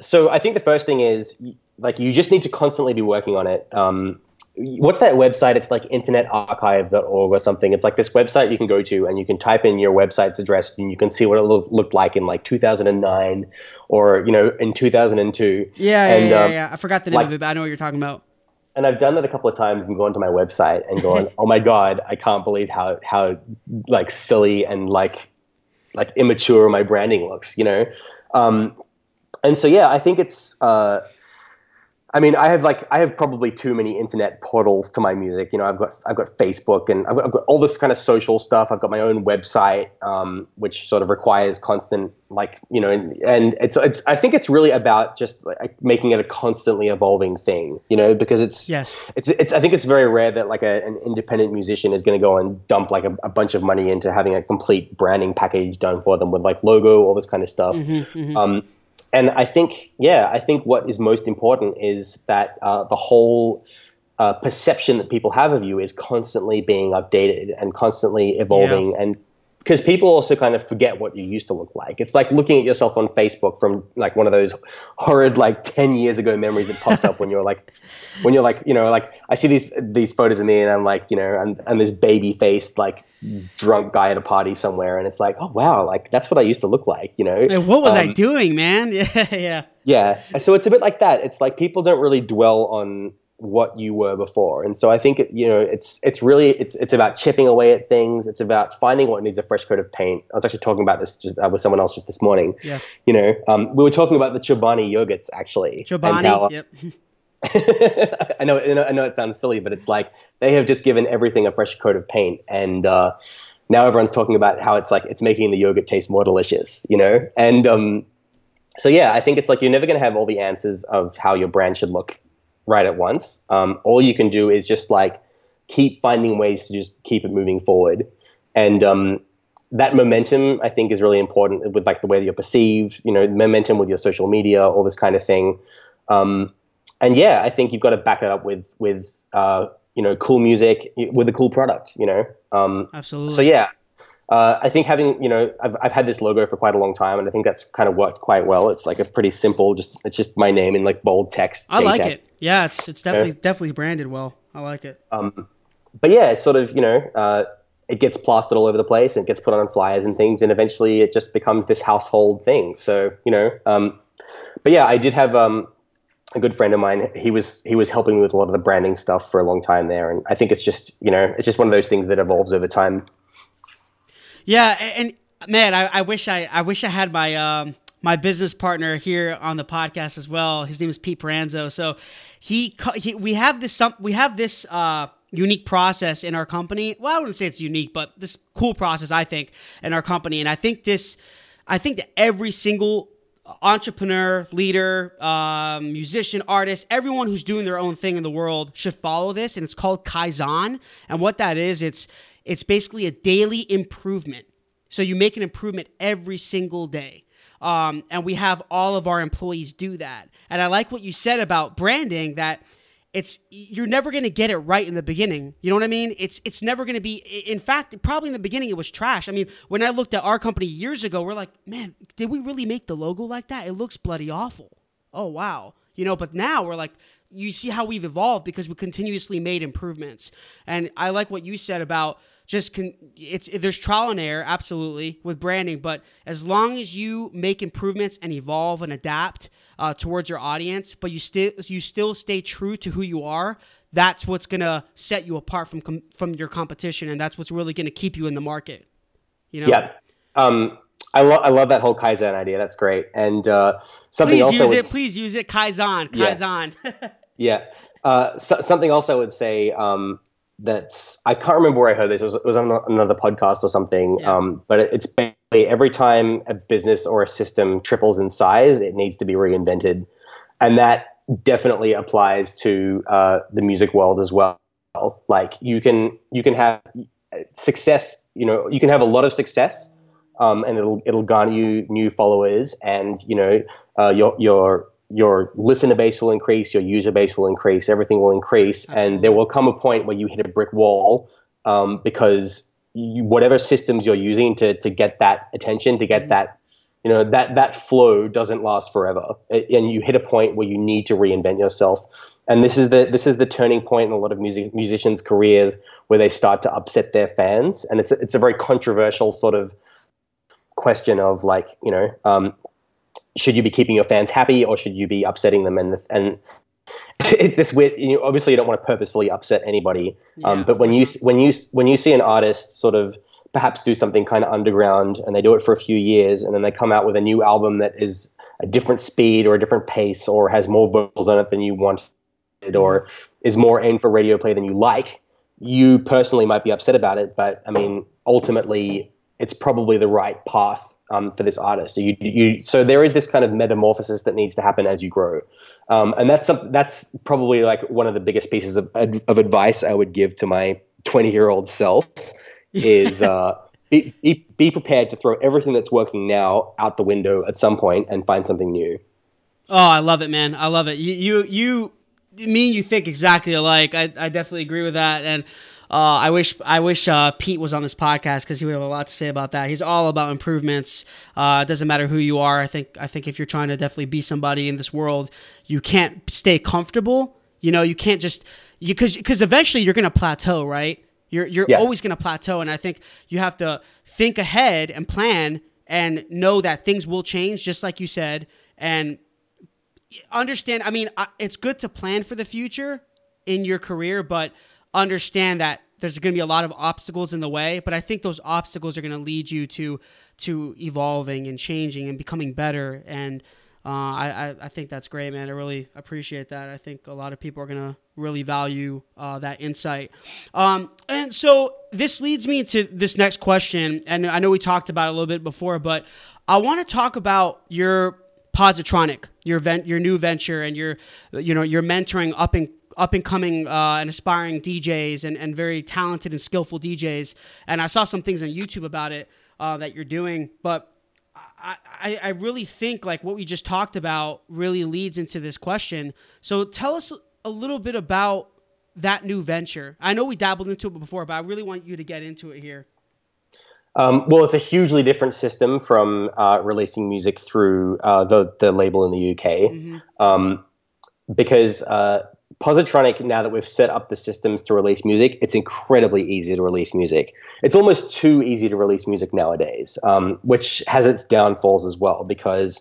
so I think the first thing is like you just need to constantly be working on it. Um, what's that website? It's like internetarchive.org or something. It's like this website you can go to and you can type in your website's address and you can see what it look, looked like in like 2009 or you know in 2002.
Yeah, yeah,
And,
yeah,
um,
yeah. I forgot the name
like-
of it, but I know what you're talking about.
and I've done that a couple of times and gone to my website and gone, oh my god, I can't believe how how like silly and like like immature my branding looks, you know. Um, and so yeah, I think it's. Uh, I mean, I have like I have probably too many internet portals to my music. You know, I've got I've got Facebook and I've got, I've got all this kind of social stuff. I've got my own website, um, which sort of requires constant like you know, and, and it's it's I think it's really about just like making it a constantly evolving thing. You know, because it's
Yes.
it's it's I think it's very rare that like a, an independent musician is going to go and dump like a, a bunch of money into having a complete branding package done for them with like logo, all this kind of stuff. Um, and I think, yeah, I think what is most important is that uh, the whole uh, perception that people have of you is constantly being updated and constantly evolving. And because people also kind of forget what you used to look like. It's like looking at yourself on Facebook from like one of those horrid like 10 years ago memories that pops up when you're like, when you're like, you know, like I see these these photos of me and I'm like, you know, I'm, I'm this baby faced like drunk guy at a party somewhere and it's like, oh wow, like that's what I used to look like, you know.
What was I
Um,
doing, man? Yeah, yeah.
yeah. So it's a bit like that. It's like people don't really dwell on what you were before. And so I think it, you know, it's it's really it's it's about chipping away at things. It's about finding what needs a fresh coat of paint. I was actually talking about this just uh, with someone else just this morning.
Yeah.
You know, um, we were talking about the Chobani yogurts actually.
Chobani.
how-
Yep.
I know, I know, I know it sounds silly, but it's like they have just given everything a fresh coat of paint, and uh, now everyone's talking about how it's like it's making the yogurt taste more delicious, you know. And um, so yeah, I think it's like you're never going to have all the answers of how your brand should look right at once. Um, all you can do is just like keep finding ways to just keep it moving forward, and um, that momentum I think is really important with like the way that you're perceived, you know, momentum with your social media, all this kind of thing. Um, and yeah, I think you've got to back it up with with uh, you know cool music with a cool product. You know, um,
Absolutely.
so yeah, uh, I think having you know I've I've had this logo for quite a long time, and I think that's kind of worked quite well. It's like a pretty simple, just it's just my name in like bold text.
I like it. Yeah, it's it's definitely definitely branded well. I like it.
Um, but yeah, it's sort of you know uh, it gets plastered all over the place and it gets put on flyers and things, and eventually it just becomes this household thing. So you know, um, but yeah, I did have um, a good friend of mine. He was he was helping me with a lot of the branding stuff for a long time there, and I think it's just you know it's just one of those things that evolves over time.
Yeah, and, man, I, I wish I I wish I had my um my business partner here on the podcast as well. His name is Pete Peranzo. So he, he we have this some we have this uh unique process in our company. Well, I wouldn't say it's unique, but this cool process I think in our company, and I think this I think that every single entrepreneur, leader, um, musician, artist, everyone who's doing their own thing in the world should follow this, and it's called Kaizen. And what that is, it's it's basically a daily improvement. So you make an improvement every single day. Um, and we have all of our employees do that. And I like what you said about branding that it's you're never going to get it right in the beginning. You know what I mean? It's it's never going to be in fact, probably in the beginning it was trash. I mean, when I looked at our company years ago, we're like, "Man, did we really make the logo like that? It looks bloody awful." Oh, wow. You know, but now we're like you see how we've evolved because we continuously made improvements. And I like what you said about just con- it's there's trial and error absolutely with branding but as long as you make improvements and evolve and adapt uh, towards your audience but you still you still stay true to who you are that's what's going to set you apart from com- from your competition and that's what's really going to keep you in the market you know?
Yeah. Um I, lo- I love that whole kaizen idea. That's great. And uh, something
please
also
use it. Please use it. Kaizen. Kaizen.
yeah, yeah. Uh, so, something else i would say um, that's I can't remember where I heard this. It was, it was on another podcast or something. Yeah. Um, but it's basically every time a business or a system triples in size, it needs to be reinvented, and that definitely applies to uh, the music world as well. Like you can you can have success. You know, you can have a lot of success, um, and it'll it'll garner you new followers, and you know uh, your your your listener base will increase, your user base will increase, everything will increase, Absolutely. and there will come a point where you hit a brick wall um, because you, whatever systems you're using to to get that attention, to get mm-hmm. that you know that that flow doesn't last forever, and you hit a point where you need to reinvent yourself. And this is the this is the turning point in a lot of music musicians' careers where they start to upset their fans, and it's it's a very controversial sort of question of like you know um, should you be keeping your fans happy or should you be upsetting them? And and it's this weird. You know, obviously, you don't want to purposefully upset anybody. Yeah, um, but when you when you when you see an artist sort of perhaps do something kind of underground and they do it for a few years and then they come out with a new album that is a different speed or a different pace or has more vocals on it than you wanted or mm-hmm. is more aimed for radio play than you like, you personally might be upset about it. But I mean, ultimately, it's probably the right path um, for this artist. So you, you, so there is this kind of metamorphosis that needs to happen as you grow, um, and that's some, that's probably like one of the biggest pieces of, of advice I would give to my 20 year old self is uh, be, be, be prepared to throw everything that's working now out the window at some point and find something new.
Oh, I love it, man! I love it. You you you me and you think exactly alike. I, I definitely agree with that, and uh, I wish I wish uh, Pete was on this podcast because he would have a lot to say about that. He's all about improvements. Uh, it doesn't matter who you are. I think I think if you're trying to definitely be somebody in this world, you can't stay comfortable. You know, you can't just because because eventually you're going to plateau, right? You're you're yeah. always going to plateau, and I think you have to think ahead and plan and know that things will change, just like you said, and understand. I mean, it's good to plan for the future in your career, but understand that there's going to be a lot of obstacles in the way, but I think those obstacles are going to lead you to to evolving and changing and becoming better. And uh, I, I think that's great, man. I really appreciate that. I think a lot of people are going to really value uh, that insight. Um, and so this leads me to this next question. And I know we talked about it a little bit before, but I want to talk about your Positronic, your vent, your new venture, and your, you know, your mentoring up and up and coming uh, and aspiring DJs and, and very talented and skillful DJs. And I saw some things on YouTube about it uh, that you're doing. But I, I, I really think like what we just talked about really leads into this question. So tell us a little bit about that new venture. I know we dabbled into it before, but I really want you to get into it here.
Um, well, it's a hugely different system from uh, releasing music through uh, the the label in the UK, mm-hmm. um, because uh, Positronic, now that we've set up the systems to release music, it's incredibly easy to release music. It's almost too easy to release music nowadays, um, which has its downfalls as well because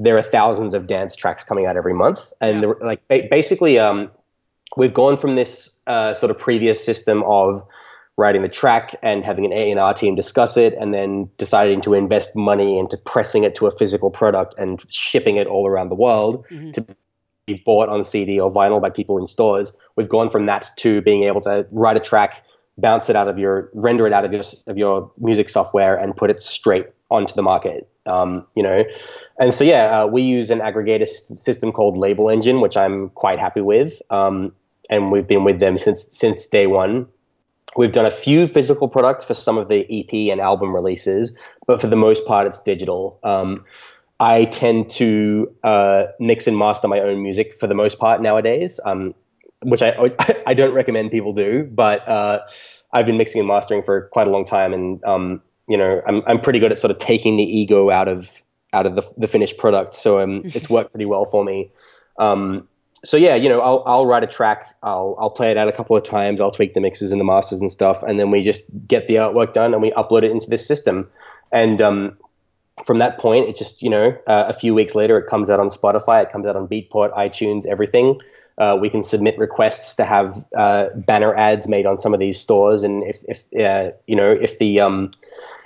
there are thousands of dance tracks coming out every month, and yeah. like basically, um, we've gone from this uh, sort of previous system of writing the track and having an A&R team discuss it and then deciding to invest money into pressing it to a physical product and shipping it all around the world mm-hmm. to bought on CD or vinyl by people in stores. We've gone from that to being able to write a track, bounce it out of your, render it out of your of your music software, and put it straight onto the market. Um, you know, and so yeah, uh, we use an aggregator system called Label Engine, which I'm quite happy with, um, and we've been with them since since day one. We've done a few physical products for some of the EP and album releases, but for the most part, it's digital. Um, I tend to uh, mix and master my own music for the most part nowadays, um, which I I don't recommend people do, but uh, I've been mixing and mastering for quite a long time, and um, you know I'm I'm pretty good at sort of taking the ego out of out of the, the finished product, so um, it's worked pretty well for me. Um, so yeah, you know, I'll I'll write a track, I'll I'll play it out a couple of times, I'll tweak the mixes and the masters and stuff, and then we just get the artwork done and we upload it into this system. And um, from that point, it just you know, uh, a few weeks later, it comes out on Spotify, it comes out on Beatport, iTunes, everything. Uh, we can submit requests to have uh, banner ads made on some of these stores, and if if uh, you know if the um,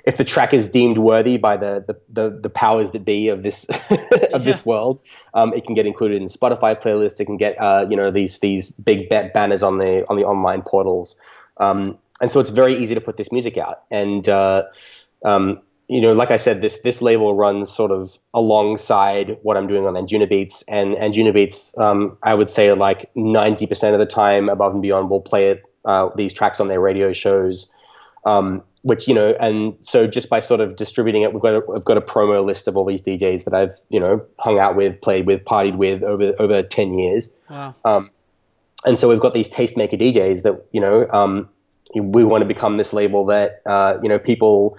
if the track is deemed worthy by the the, the, the powers that be of this of yeah. this world, um, it can get included in Spotify playlists. It can get uh, you know these these big banners on the on the online portals, um, and so it's very easy to put this music out. And uh, um, you know, like I said, this this label runs sort of alongside what I'm doing on Anjunabeats, and Anjunabeats, um, I would say like 90% of the time, above and beyond, will play it, uh, these tracks on their radio shows. Um, which you know, and so just by sort of distributing it, we've got a, we've got a promo list of all these DJs that I've you know hung out with, played with, partied with over over ten years.
Wow.
Um, and so we've got these tastemaker DJs that you know um, we want to become this label that uh, you know people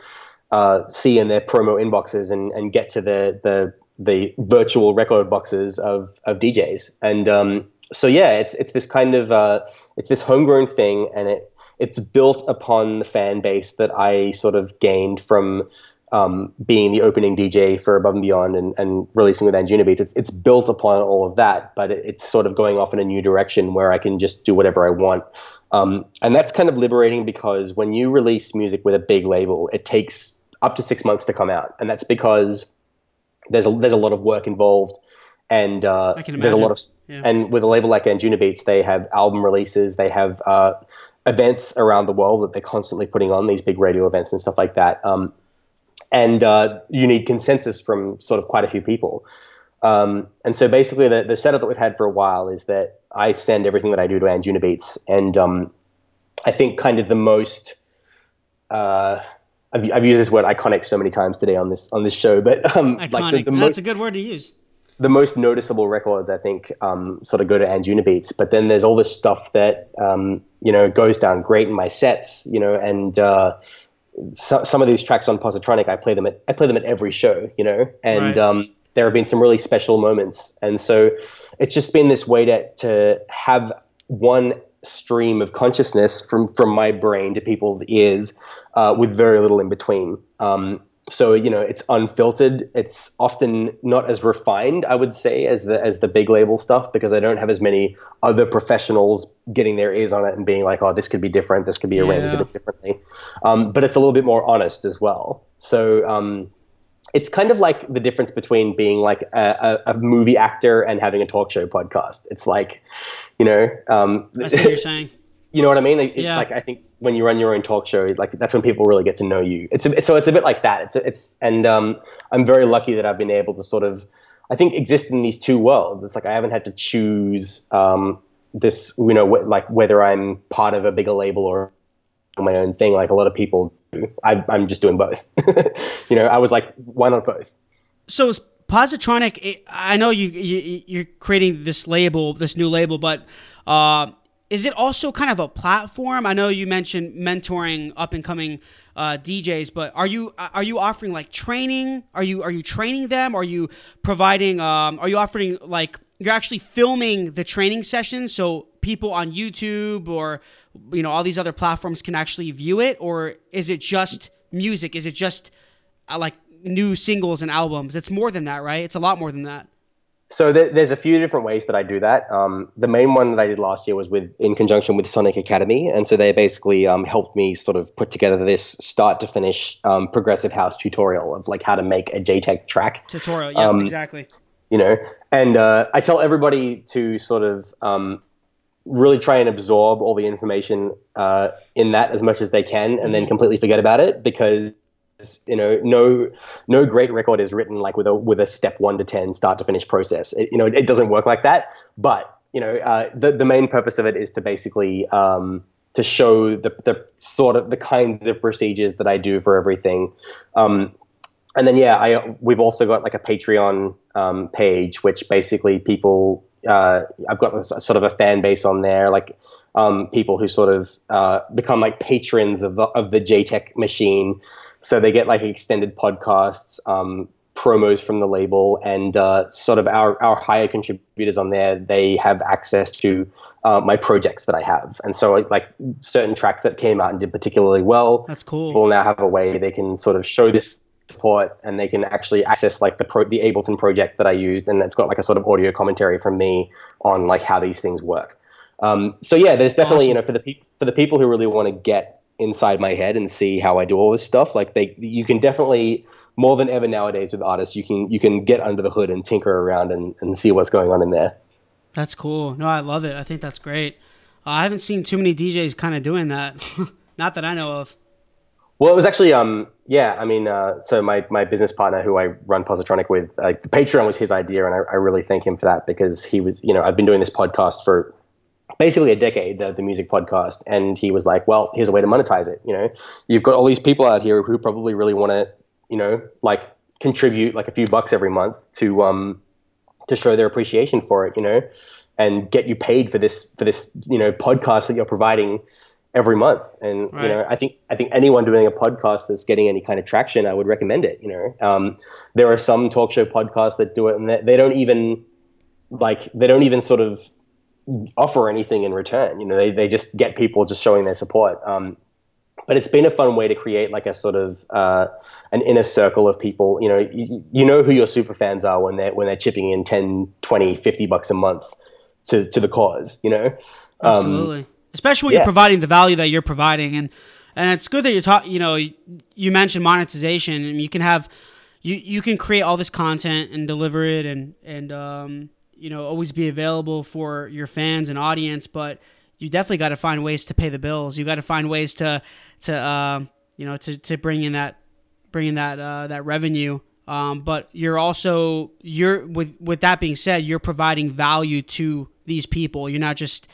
uh, see in their promo inboxes and, and get to the the the virtual record boxes of of DJs. And um, so yeah, it's it's this kind of uh, it's this homegrown thing, and it it's built upon the fan base that I sort of gained from um, being the opening DJ for Above and Beyond and, and releasing with Anjunabeats. It's, it's built upon all of that, but it, it's sort of going off in a new direction where I can just do whatever I want. Um, and that's kind of liberating because when you release music with a big label, it takes up to six months to come out. And that's because there's a, there's a lot of work involved and uh, there's a lot of yeah. and with a label like Anjunabeats, they have album releases, they have uh, events around the world that they're constantly putting on these big radio events and stuff like that. Um, and uh, you need consensus from sort of quite a few people. Um, and so basically, the, the setup that we've had for a while is that I send everything that I do to Anjunabeats, and um, I think kind of the most uh, I've, I've, used this word iconic so many times today on this on this show, but um,
iconic. Like the, the That's most, a good word to use
the most noticeable records, I think, um, sort of go to Anjunabeats. But then there's all this stuff that um, you know goes down great in my sets, you know, and uh, so, some of these tracks on Positronic, I play them at I play them at every show, you know, and right. um, there have been some really special moments, and so it's just been this way to to have one stream of consciousness from from my brain to people's ears uh, with very little in between. Um, so you know it's unfiltered. It's often not as refined i would say as the as the big label stuff because i don't have as many other professionals getting their ears on it and being like oh this could be different. This could be arranged yeah. a bit differently. Um, but it's a little bit more honest as well. So um, it's kind of like the difference between being like a, a, a, movie actor and having a talk show podcast. It's like you know um,
i see what you're saying.
you know what i mean? It, yeah. like i think when you run your own talk show, like that's when people really get to know you. It's a, so it's a bit like that. It's it's and um, I'm very lucky that I've been able to sort of, I think, exist in these two worlds. It's like I haven't had to choose um, this, you know, wh- like whether I'm part of a bigger label or my own thing. Like a lot of people do. I, I'm just doing both. you know, I was like, why not both?
So is Positronic. I know you, you you're creating this label, this new label, but. Uh, is it also kind of a platform? I know you mentioned mentoring up and coming uh, DJs, but are you are you offering like training? Are you are you training them? Are you providing? Um, are you offering like you're actually filming the training sessions so people on YouTube or you know all these other platforms can actually view it, or is it just music? Is it just uh, like new singles and albums? It's more than that, right? It's a lot more than that.
So there, there's a few different ways that I do that. Um, the main one that I did last year was with in conjunction with Sonic Academy, and so they basically um, helped me sort of put together this start to finish um, progressive house tutorial of like how to make a Jaytech track.
Tutorial, yeah, um, exactly.
You know, and uh, I tell everybody to sort of um, really try and absorb all the information uh, in that as much as they can, and then mm-hmm. completely forget about it because you know no no great record is written like with a with a step one to ten start to finish process it, you know it, doesn't work like that but you know uh, the, the main purpose of it is to basically um, to show the, the sort of the kinds of procedures that I do for everything. Um, and then yeah, I we've also got like a Patreon um, page, which basically people uh, I've got a, sort of a fan base on there, like um, people who sort of uh, become like patrons of the, of the Jaytech machine. So they get like extended podcasts, um, promos from the label, and uh, sort of our, our higher contributors on there, they have access to uh, my projects that I have. And so like certain tracks that came out and did particularly well,
that's cool.
Will now have a way they can sort of show this support and they can actually access like the pro- the Ableton project that I used and it's got like a sort of audio commentary from me on like how these things work. Um, so yeah, there's definitely awesome. you know for the people for the people who really want to get inside my head and see how I do all this stuff, like they you can definitely more than ever nowadays with artists, you can you can get under the hood and tinker around and, and see what's going on in there.
That's cool. No, I love it. I think that's great. Uh, I haven't seen too many DJs kind of doing that. Not that I know of.
Well, it was actually, um, yeah. I mean, uh, so my my business partner, who I run Positronic with, uh, the Patreon was his idea, and I, I really thank him for that because he was, you know, I've been doing this podcast for basically a decade, the, the music podcast, and he was like, well, here's a way to monetize it. You know, you've got all these people out here who probably really want to, you know, like contribute like a few bucks every month to um to show their appreciation for it. You know, and get you paid for this for this you know podcast that you're providing every month. And right. you know, I think I think anyone doing a podcast that's getting any kind of traction, I would recommend it. You know, um, there are some talk show podcasts that do it, and they, they don't even like they don't even sort of offer anything in return. You know, they they just get people just showing their support. Um, but it's been a fun way to create like a sort of uh, an inner circle of people you know you, you know who your super fans are when they're when they're chipping in 10 20 50 bucks a month to to the cause you know
um, absolutely especially when yeah. you're providing the value that you're providing and and it's good that you're talking you know you mentioned monetization and you can have you you can create all this content and deliver it and and um, you know always be available for your fans and audience but you definitely got to find ways to pay the bills. You got to find ways to to uh, you know to, to bring in that bring in that uh, that revenue. Um, but you're also you're with with that being said you're providing value to these people. You're not just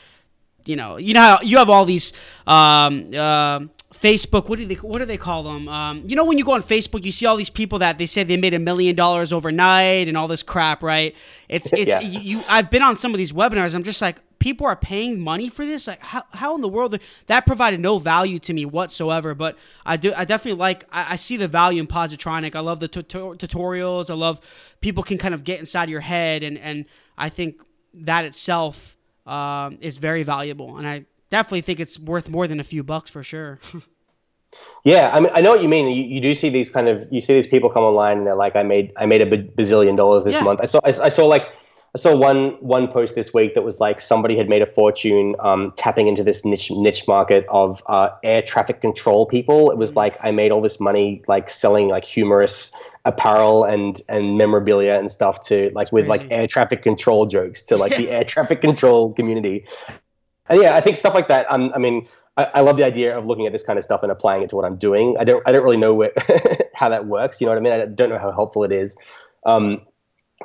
you know, you know you have all these um, uh, Facebook. What do they what do they call them? Um, you know, when you go on Facebook, you see all these people that they say they made a million dollars overnight and all this crap, right? It's it's yeah. you. I've been on some of these webinars. I'm just like, people are paying money for this. Like, how, how in the world that provided no value to me whatsoever? But I do. I definitely like. I, I see the value in Positronic. I love the tutorials. I love people can kind of get inside your head, and and I think that itself um, is very valuable, and I definitely think it's worth more than a few bucks for sure.
yeah, I mean, I know what you mean. You, you do see these kind of you see these people come online and they're like, I made I made a bazillion dollars this yeah. month. I saw I, I, saw like I saw one one post this week that was like somebody had made a fortune um, tapping into this niche niche market of uh, air traffic control people. It was mm-hmm. like I made all this money like selling like humorous apparel and and memorabilia and stuff to like with like air traffic control jokes to like the air traffic control community. And yeah, I think stuff like that. Um, I mean, I, I, love the idea of looking at this kind of stuff and applying it to what I'm doing. I don't I don't really know where, how that works. You know what I mean? I don't know how helpful it is. Um,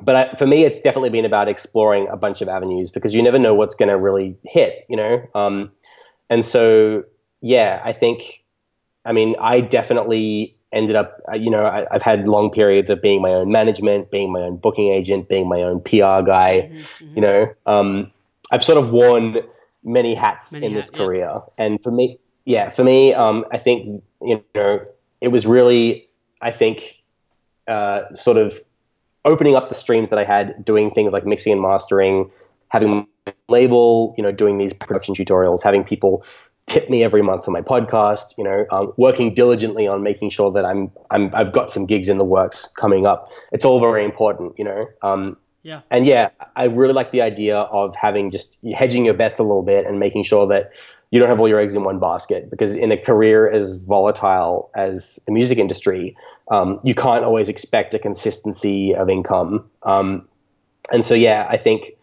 but I, for me, it's definitely been about exploring a bunch of avenues because you never know what's going to really hit. You know, um, and so yeah, I think. I mean, I definitely ended up, uh, you know, I, have had long periods of being my own management, being my own booking agent, being my own PR guy. Mm-hmm, mm-hmm. You know, um, I've sort of worn many hats many in this career, yeah. and for me, yeah, for me, um, I think you know, it was really, I think, uh, sort of opening up the streams that I had, doing things like mixing and mastering, having label, you know, doing these production tutorials, having people tip me every month for my podcast. You know, um, working diligently on making sure that I'm I'm I've got some gigs in the works coming up. It's all very important. You know. Um,
yeah.
And yeah, I really like the idea of having just hedging your bets a little bit and making sure that you don't have all your eggs in one basket because in a career as volatile as the music industry, um, you can't always expect a consistency of income. Um, and so, yeah, I think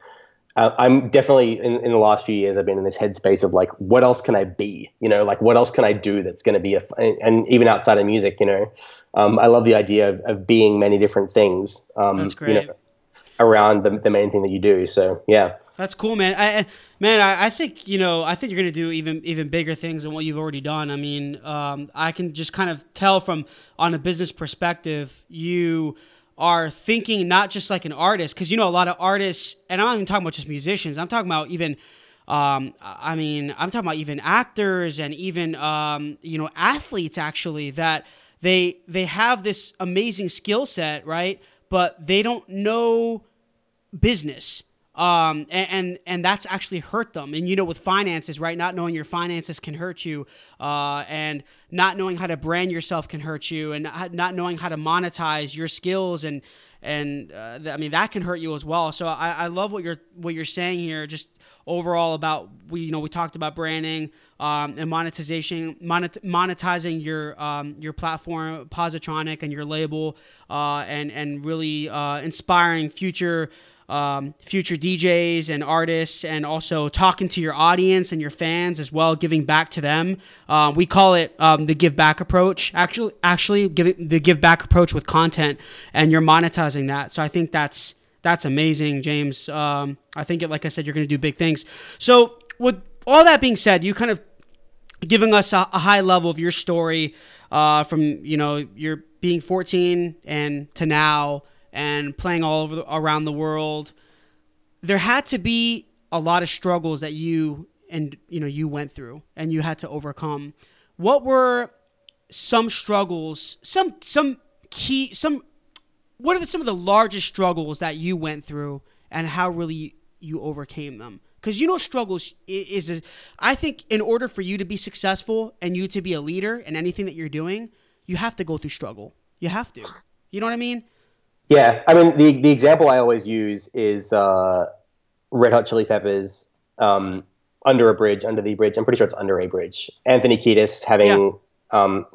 uh, I'm definitely in, in the last few years I've been in this headspace of like what else can I be you know like what else can I do that's going to be a and even outside of music you know um, I love the idea of, of being many different things
um, that's great
you know, around the, the main thing that you do. So yeah.
That's cool, man. I, man, I, I, think you know. I think you're gonna do even even bigger things than what you've already done. I mean, um, I can just kind of tell from on a business perspective, you are thinking not just like an artist, because you know a lot of artists, and I'm not even talking about just musicians. I'm talking about even. Um, I mean, I'm talking about even actors and even um, you know athletes actually that they they have this amazing skill set, right? But they don't know business um, and, and, and that's actually hurt them. And you know, with finances, right? Not knowing your finances can hurt you, uh, and not knowing how to brand yourself can hurt you, and not knowing how to monetize your skills and and uh, I mean that can hurt you as well. So I, I love what you're what you're saying here. Just overall about we you know we talked about branding um, and monetization monet, monetizing your um, your platform Positronic and your label uh, and and really uh, inspiring future um, future DJs and artists, and also talking to your audience and your fans as well, giving back to them. Uh, we call it um, the give back approach. Actually, actually, giving the give back approach with content, and you're monetizing that. So I think that's that's amazing, James. Um, I think, like I said, you're going to do big things. So with all that being said, you kind of giving us a, a high level of your story uh, from you know you're being 14 and to now and playing all over the, around the world, there had to be a lot of struggles that you and you know you went through and you had to overcome. What were some struggles, some some key some what are the, some of the largest struggles that you went through and how really you overcame them? Because you know, struggles is, is a, I think in order for you to be successful and you to be a leader in anything that you're doing, you have to go through struggle. You have to. You know what I mean?
Yeah, I mean the the example I always use is uh, Red Hot Chili Peppers um, under a bridge, under the bridge. I'm pretty sure it's under a bridge. Anthony Kiedis having yeah. um,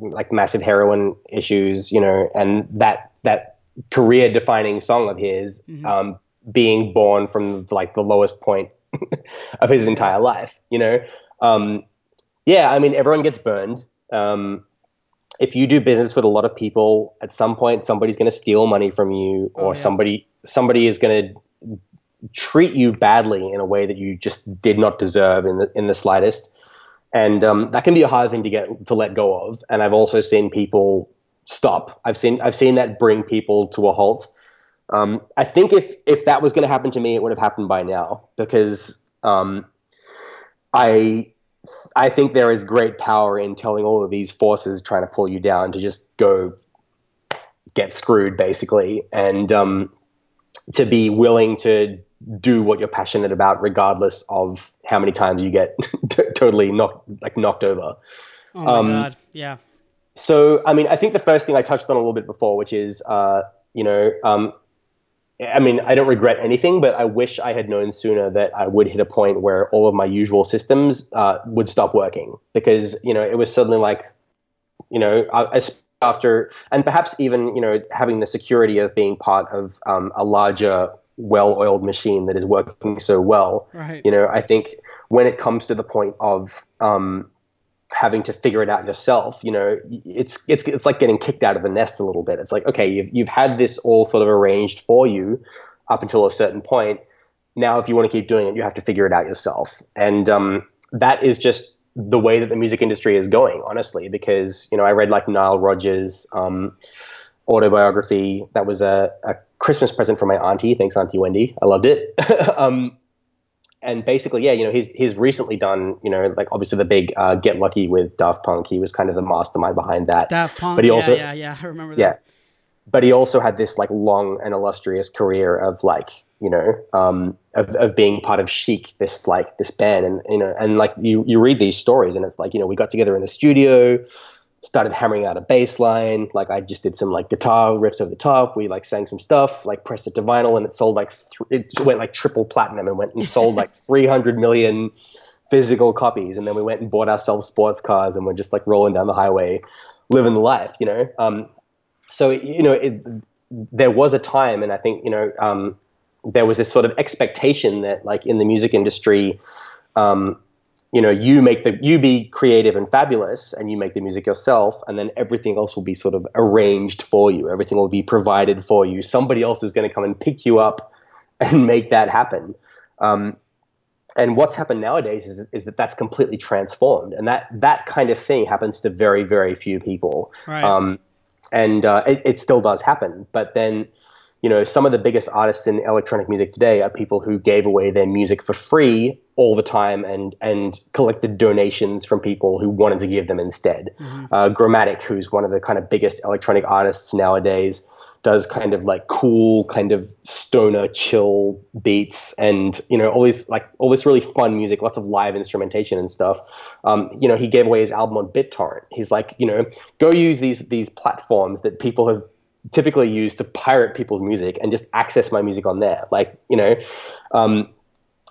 like massive heroin issues, you know, and that that career defining song of his mm-hmm. um, being born from like the lowest point of his entire life, you know. Um, yeah, I mean everyone gets burned. Um, if you do business with a lot of people, at some point somebody's going to steal money from you, or oh, yeah. somebody somebody is going to treat you badly in a way that you just did not deserve in the in the slightest. And um, that can be a hard thing to get to let go of. And I've also seen people stop. I've seen I've seen that bring people to a halt. Um, I think if if that was going to happen to me, it would have happened by now because um, I I think there is great power in telling all of these forces trying to pull you down to just go get screwed, basically, and um, to be willing to do what you're passionate about, regardless of how many times you get t- totally knocked like knocked over.
Oh my um, god! Yeah.
So, I mean, I think the first thing I touched on a little bit before, which is, uh, you know, um, I mean, I don't regret anything, but I wish I had known sooner that I would hit a point where all of my usual systems uh, would stop working because you know it was suddenly like, you know, after and perhaps even you know having the security of being part of um, a larger, well-oiled machine that is working so well.
Right.
You know, I think when it comes to the point of um, having to figure it out yourself you know it's it's it's like getting kicked out of the nest a little bit. It's like okay you've, you've had this all sort of arranged for you up until a certain point. Now if you want to keep doing it you have to figure it out yourself. And um, that is just the way that the music industry is going honestly because you know i read like nile rodgers um, autobiography. That was a, a christmas present from my auntie. Thanks auntie wendy. I loved it. Um, and basically, yeah, you know, he's he's recently done, you know, like obviously the big uh, Get Lucky with Daft Punk. He was kind of the mastermind behind that.
Daft Punk, but he also, yeah, yeah, I remember that.
Yeah, but he also had this like long and illustrious career of like, you know, um, of of being part of Chic, this like this band, and you know, and like you you read these stories, and it's like, you know, we got together in the studio, started hammering out a bass line. Like I just did some like guitar riffs over the top. We like sang some stuff, like pressed it to vinyl, and it sold like th- it went like triple platinum and went and sold like 300 million physical copies. And then we went and bought ourselves sports cars, and we're just like rolling down the highway, living the life, you know. Um, so you know, it, there was a time, and I think you know, um, there was this sort of expectation that like in the music industry. Um, you know you make the you be creative and fabulous and you make the music yourself and then everything else will be sort of arranged for you. Everything will be provided for you. Somebody else is going to come and pick you up and make that happen. Um, and what's happened nowadays is, is that that's completely transformed and that that kind of thing happens to very very few people.
Right.
um, and uh, it, it still does happen but then you know some of the biggest artists in electronic music today are people who gave away their music for free all the time and and collected donations from people who wanted to give them instead. Uh, Gramatik who's one of the kind of biggest electronic artists nowadays does kind of like cool kind of stoner chill beats and you know all these like all this really fun music lots of live instrumentation and stuff. Um, you know he gave away his album on BitTorrent. He's like you know go use these these platforms that people have typically used to pirate people's music and just access my music on there like you know um,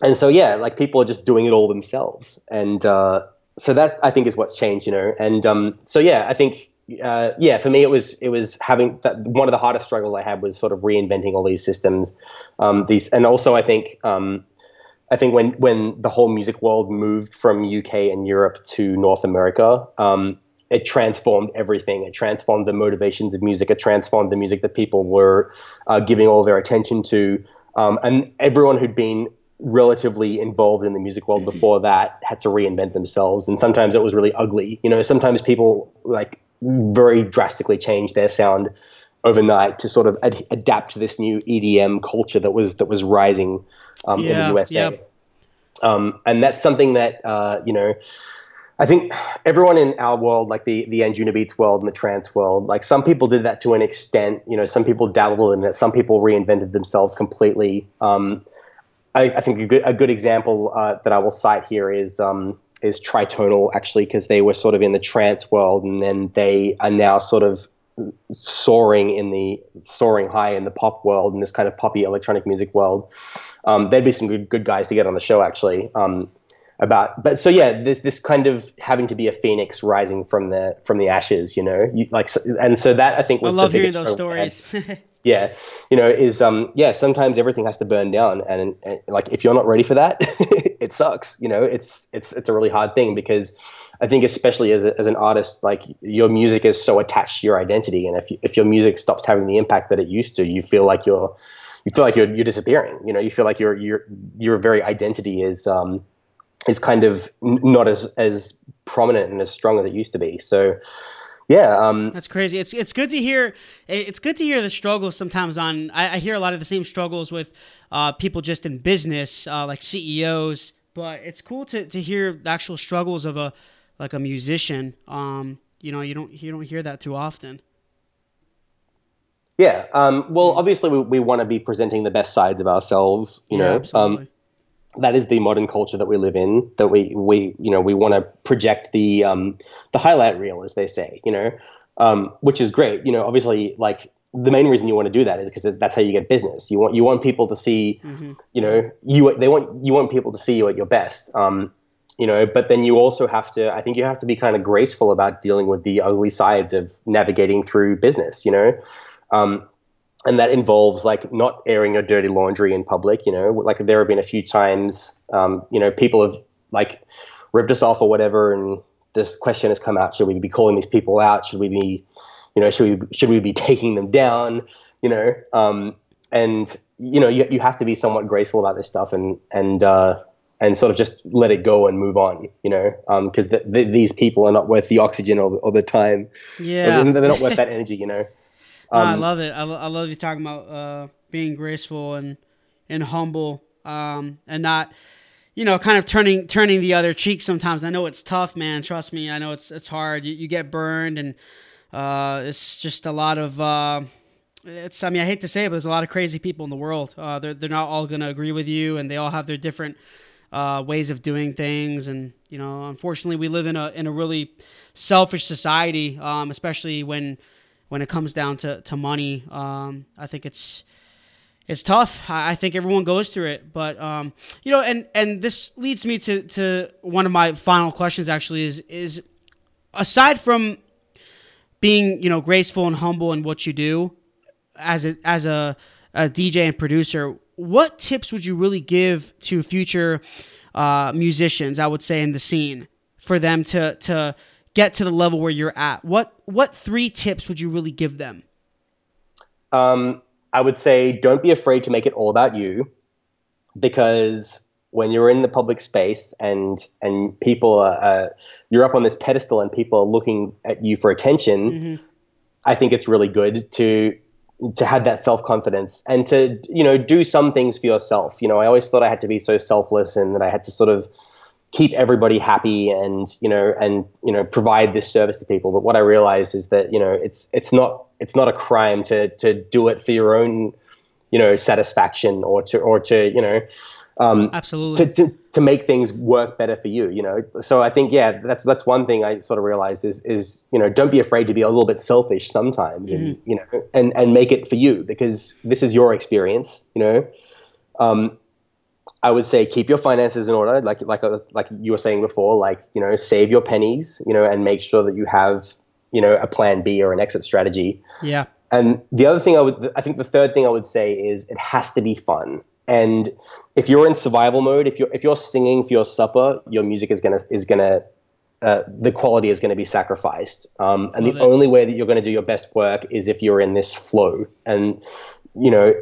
and so yeah like people are just doing it all themselves. And uh, so that i think is what's changed you know. And um, so yeah i think uh, yeah for me it was it was having that one of the hardest struggles i had was sort of reinventing all these systems um, these and also i think um, I think when when the whole music world moved from UK and Europe to North America, um, it transformed everything. It transformed the motivations of music. It transformed the music that people were uh, giving all their attention to, um, and everyone who'd been relatively involved in the music world before that had to reinvent themselves. And sometimes it was really ugly. You know, sometimes people like very drastically changed their sound overnight to sort of ad- adapt to this new EDM culture that was that was rising um, in the USA.
yeah.
Um, and that's something that uh, you know. I think everyone in our world, like the the Anjunabeats world and the trance world, like some people did that to an extent. You know, some people dabbled in it. Some people reinvented themselves completely. Um, I, I think a good a good example uh, that I will cite here is um, is Tritonal actually, because they were sort of in the trance world, and then they are now sort of soaring in the soaring high in the pop world, in this kind of poppy electronic music world. Um, there'd be some good good guys to get on the show actually. Um, about but so yeah this this kind of having to be a phoenix rising from the from the ashes you know you, like and so that i think was I
love
the
hearing those stories.
yeah you know is um yeah sometimes everything has to burn down and, and like if you're not ready for that it sucks you know it's it's it's a really hard thing because i think especially as, a, as an artist like your music is so attached to your identity and if you, if your music stops having the impact that it used to you feel like you're you feel like you're you're disappearing you know you feel like your your your very identity is um is kind of n- not as as prominent and as strong as it used to be so yeah um
That's crazy. It's it's good to hear. It's good to hear the struggles sometimes. On I, I hear a lot of the same struggles with uh, people just in business, uh, like CEOs. But it's cool to, to hear the actual struggles of a like a musician. Um, you know, you don't you don't hear that too often.
Yeah. Um, well, obviously, we, we want to be presenting the best sides of ourselves. You
yeah,
know,
absolutely.
um, that is the modern culture that we live in. That we we you know we want to project the um, the highlight reel, as they say. You know, um, which is great. You know, obviously, like the main reason you want to do that is because that's how you get business. You want you want people to see.
Mm-hmm.
You know, you they want you want people to see you at your best. Um, you know, but then you also have to. I think you have to be kind of graceful about dealing with the ugly sides of navigating through business. You know. Um, and that involves like not airing your dirty laundry in public. You know, like there have been a few times, um, you know, people have like ripped us off or whatever, and this question has come out: Should we be calling these people out? Should we be, you know, should we should we be taking them down? You know, um, and you know, you you have to be somewhat graceful about this stuff, and and uh, and sort of just let it go and move on. You know, because th- th- these people are not worth the oxygen or, or the time.
yeah,
they're not worth that energy. You know.
No, I
Um,
love it. I, I love you talking about uh, being graceful and and humble, um, and not, you know, kind of turning turning the other cheek. Sometimes I know it's tough, man. Trust me, I know it's it's hard. You, you get burned, and uh, it's just a lot of. Uh, it's. I mean, I hate to say it, but there's a lot of crazy people in the world. Uh, they're they're not all gonna agree with you, and they all have their different uh, ways of doing things. And you know, unfortunately, we live in a in a really selfish society, um, especially when when it comes down to, to money. Um, I think it's it's tough. I, I think everyone goes through it, but um, you know, and and this leads me to to one of my final questions. Actually, is is aside from being you know graceful and humble in what you do as a as a, a DJ and producer, what tips would you really give to future uh, musicians, I would say, in the scene for them to to get to the level where you're at? What what three tips would you really give them?
Um, I would say don't be afraid to make it all about you, because when you're in the public space and and people are uh, you're up on this pedestal and people are looking at you for attention, mm-hmm. I think it's really good to to have that self confidence and to you know do some things for yourself. You know, I always thought I had to be so selfless and that I had to sort of keep everybody happy and you know and you know provide this service to people. But what I realized is that you know it's it's not it's not a crime to to do it for your own you know satisfaction or to or to you know
um, absolutely
to, to, to make things work better for you you know so i think yeah that's that's one thing i sort of realized is is you know don't be afraid to be a little bit selfish sometimes mm-hmm. and you know and and make it for you because this is your experience you know um, I would say keep your finances in order, like like I was like you were saying before, like you know save your pennies, you know, and make sure that you have you know a plan B or an exit strategy.
Yeah.
And the other thing I would, I think the third thing I would say is it has to be fun. And if you're in survival mode, if you're if you're singing for your supper, your music is gonna is gonna uh, the quality is going to be sacrificed. Um, and Love the it. only way that you're going to do your best work is if you're in this flow, and you know,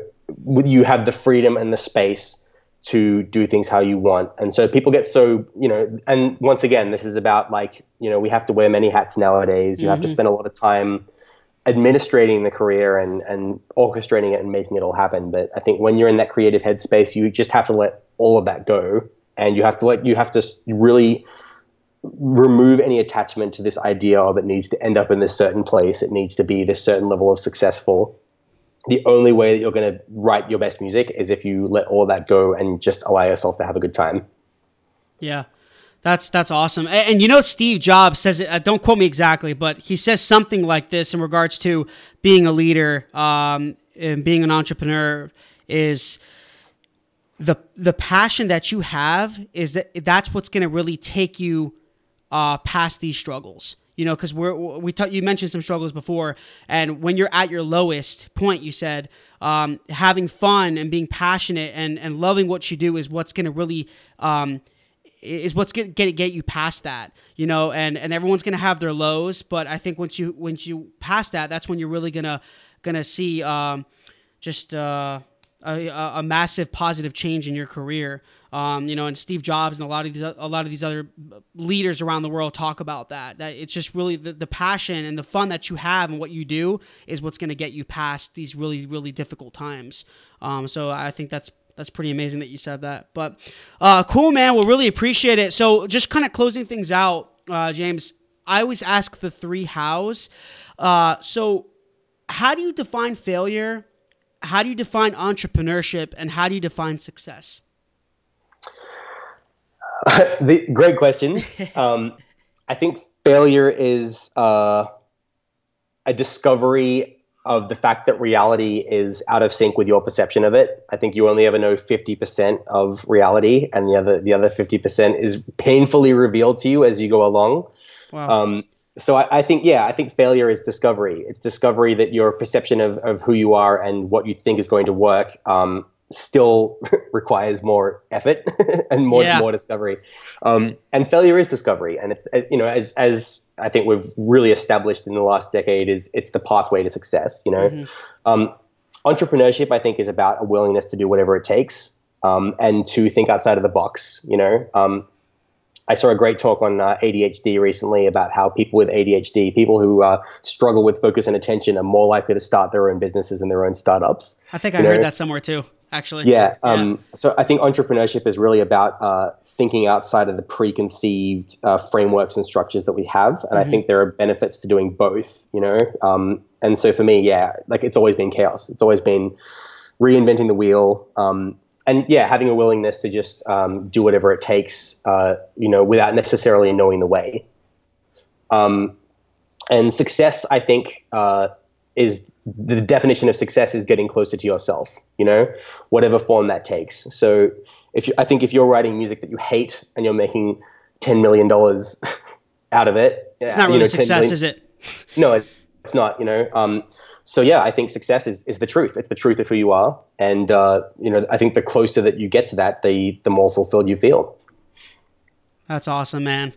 you have the freedom and the space to do things how you want. And so people get so, you know, and once again, this is about like, you know, we have to wear many hats nowadays. You mm-hmm. have to mm-hmm. spend a lot of time administrating the career and, and orchestrating it and making it all happen. But I think when you're in that creative headspace, you just have to let all of that go. And you have to let, you have to really remove any attachment to this idea of it needs to end up in this certain place. It needs to be this certain level of successful the only way that you're going to write your best music is if you let all that go and just allow yourself to have a good time.
Yeah. That's that's awesome. And, and you know Steve Jobs says it, uh, don't quote me exactly, but he says something like this in regards to being a leader um, and being an entrepreneur is the the passion that you have is that that's what's going to really take you uh, past these struggles you know, because we're we talk, you mentioned some struggles before, and when you're at your lowest point, you said um, having fun and being passionate and and loving what you do is what's going to really um, is what's going to get get you past that, you know, and and everyone's going to have their lows, but I think once you once you pass that, that's when you're really gonna gonna see um, just. Uh, a, a, massive positive change in your career. Um, you know, and Steve Jobs and a lot of these a lot of these other leaders around the world talk about that. That it's just really the, the passion and the fun that you have and what you do is what's going to get you past these really really difficult times. Um, so I think that's that's pretty amazing that you said that. But uh, cool, man. We'll really appreciate it. So just kind of closing things out, uh, James. I always ask the three hows. Uh, so how do you define failure? how do you define entrepreneurship and how do you define success?
the, great question. um, I think failure is uh, a discovery of the fact that reality is out of sync with your perception of it. I think you only ever know 50% of reality, and the other the other 50% is painfully revealed to you as you go along. Wow. Um, so I, I, think yeah i think failure is discovery it's discovery that your perception of, of who you are and what you think is going to work um, still requires more effort and more yeah. more discovery. Um, and failure is discovery. And it's you know as as i think we've really established in the last decade is it's the pathway to success you know? Mm-hmm. um, entrepreneurship i think is about a willingness to do whatever it takes um, and to think outside of the box you know? Um, I saw a great talk on uh, ADHD recently about how people with ADHD, people who uh, struggle with focus and attention, are more likely to start their own businesses and their own startups.
I think I heard that somewhere too, actually.
Yeah. Um, yeah. So I think entrepreneurship is really about uh, thinking outside of the preconceived uh, frameworks and structures that we have, and mm-hmm. I think there are benefits to doing both. You know, um, and so for me, yeah, like it's always been chaos. It's always been reinventing the wheel. Um, and yeah, having a willingness to just um, do whatever it takes, uh, you know, without necessarily knowing the way. Um, and success, I think, uh, is the definition of success is getting closer to yourself. You know, whatever form that takes. So, if you, I think if you're writing music that you hate and you're making ten million dollars out of it,
it's not really know, success, million, is it?
No, it's not. You know, um, so yeah, I think success is, is the truth. It's the truth of who you are, and uh, you know, I think the closer that you get to that, the the more fulfilled you feel.
That's awesome, man.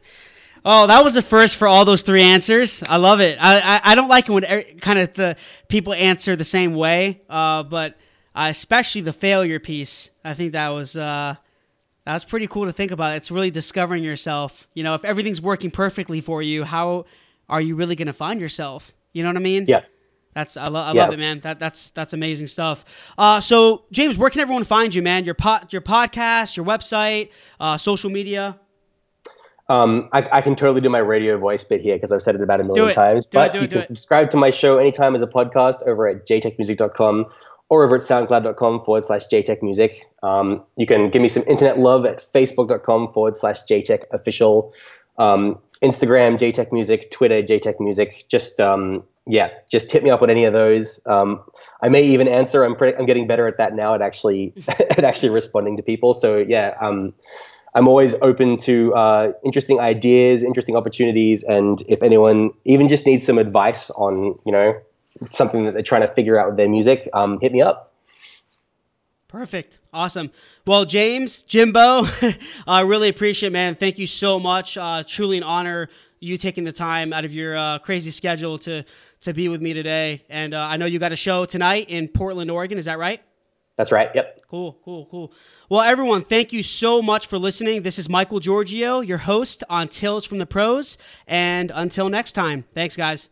Oh, that was a first for all those three answers. I love it. I I, I don't like it when er, kind of the people answer the same way, uh, but uh, especially the failure piece. I think that was uh, that was pretty cool to think about. It's really discovering yourself. You know, if everything's working perfectly for you, how are you really going to find yourself? You know what I mean?
Yeah.
That's I, lo- I yeah. love it, man. That that's that's amazing stuff. Uh, so James, where can everyone find you, man? Your pot, your podcast, your website, uh, social media.
Um, I, I, can totally do my radio voice bit here because I've said it about a million times. But
it,
you
can
it. subscribe to my show anytime as a podcast over at jaytechmusic.com or over at soundcloud.com forward slash jaytechmusic. Um, you can give me some internet love at facebook.com forward slash jaytechofficial. Um, Instagram, jaytechmusic, Twitter, jaytechmusic. Just um, yeah, just hit me up on any of those. Um, I may even answer. I'm pretty, I'm getting better at that now at actually at actually responding to people. So yeah, um, I'm always open to uh, interesting ideas, interesting opportunities, and if anyone even just needs some advice on you know something that they're trying to figure out with their music, um, hit me up.
Perfect. Awesome. Well, James, Jimbo, I really appreciate it, man. Thank you so much. Uh, truly an honor you taking the time out of your uh, crazy schedule to to be with me today. And uh, I know you got a show tonight in Portland, Oregon. Is that right?
That's right. Yep.
Cool, cool, cool. Well, everyone, thank you so much for listening. This is Michael Georgiou, your host on Tales from the Pros. And until next time, thanks, guys.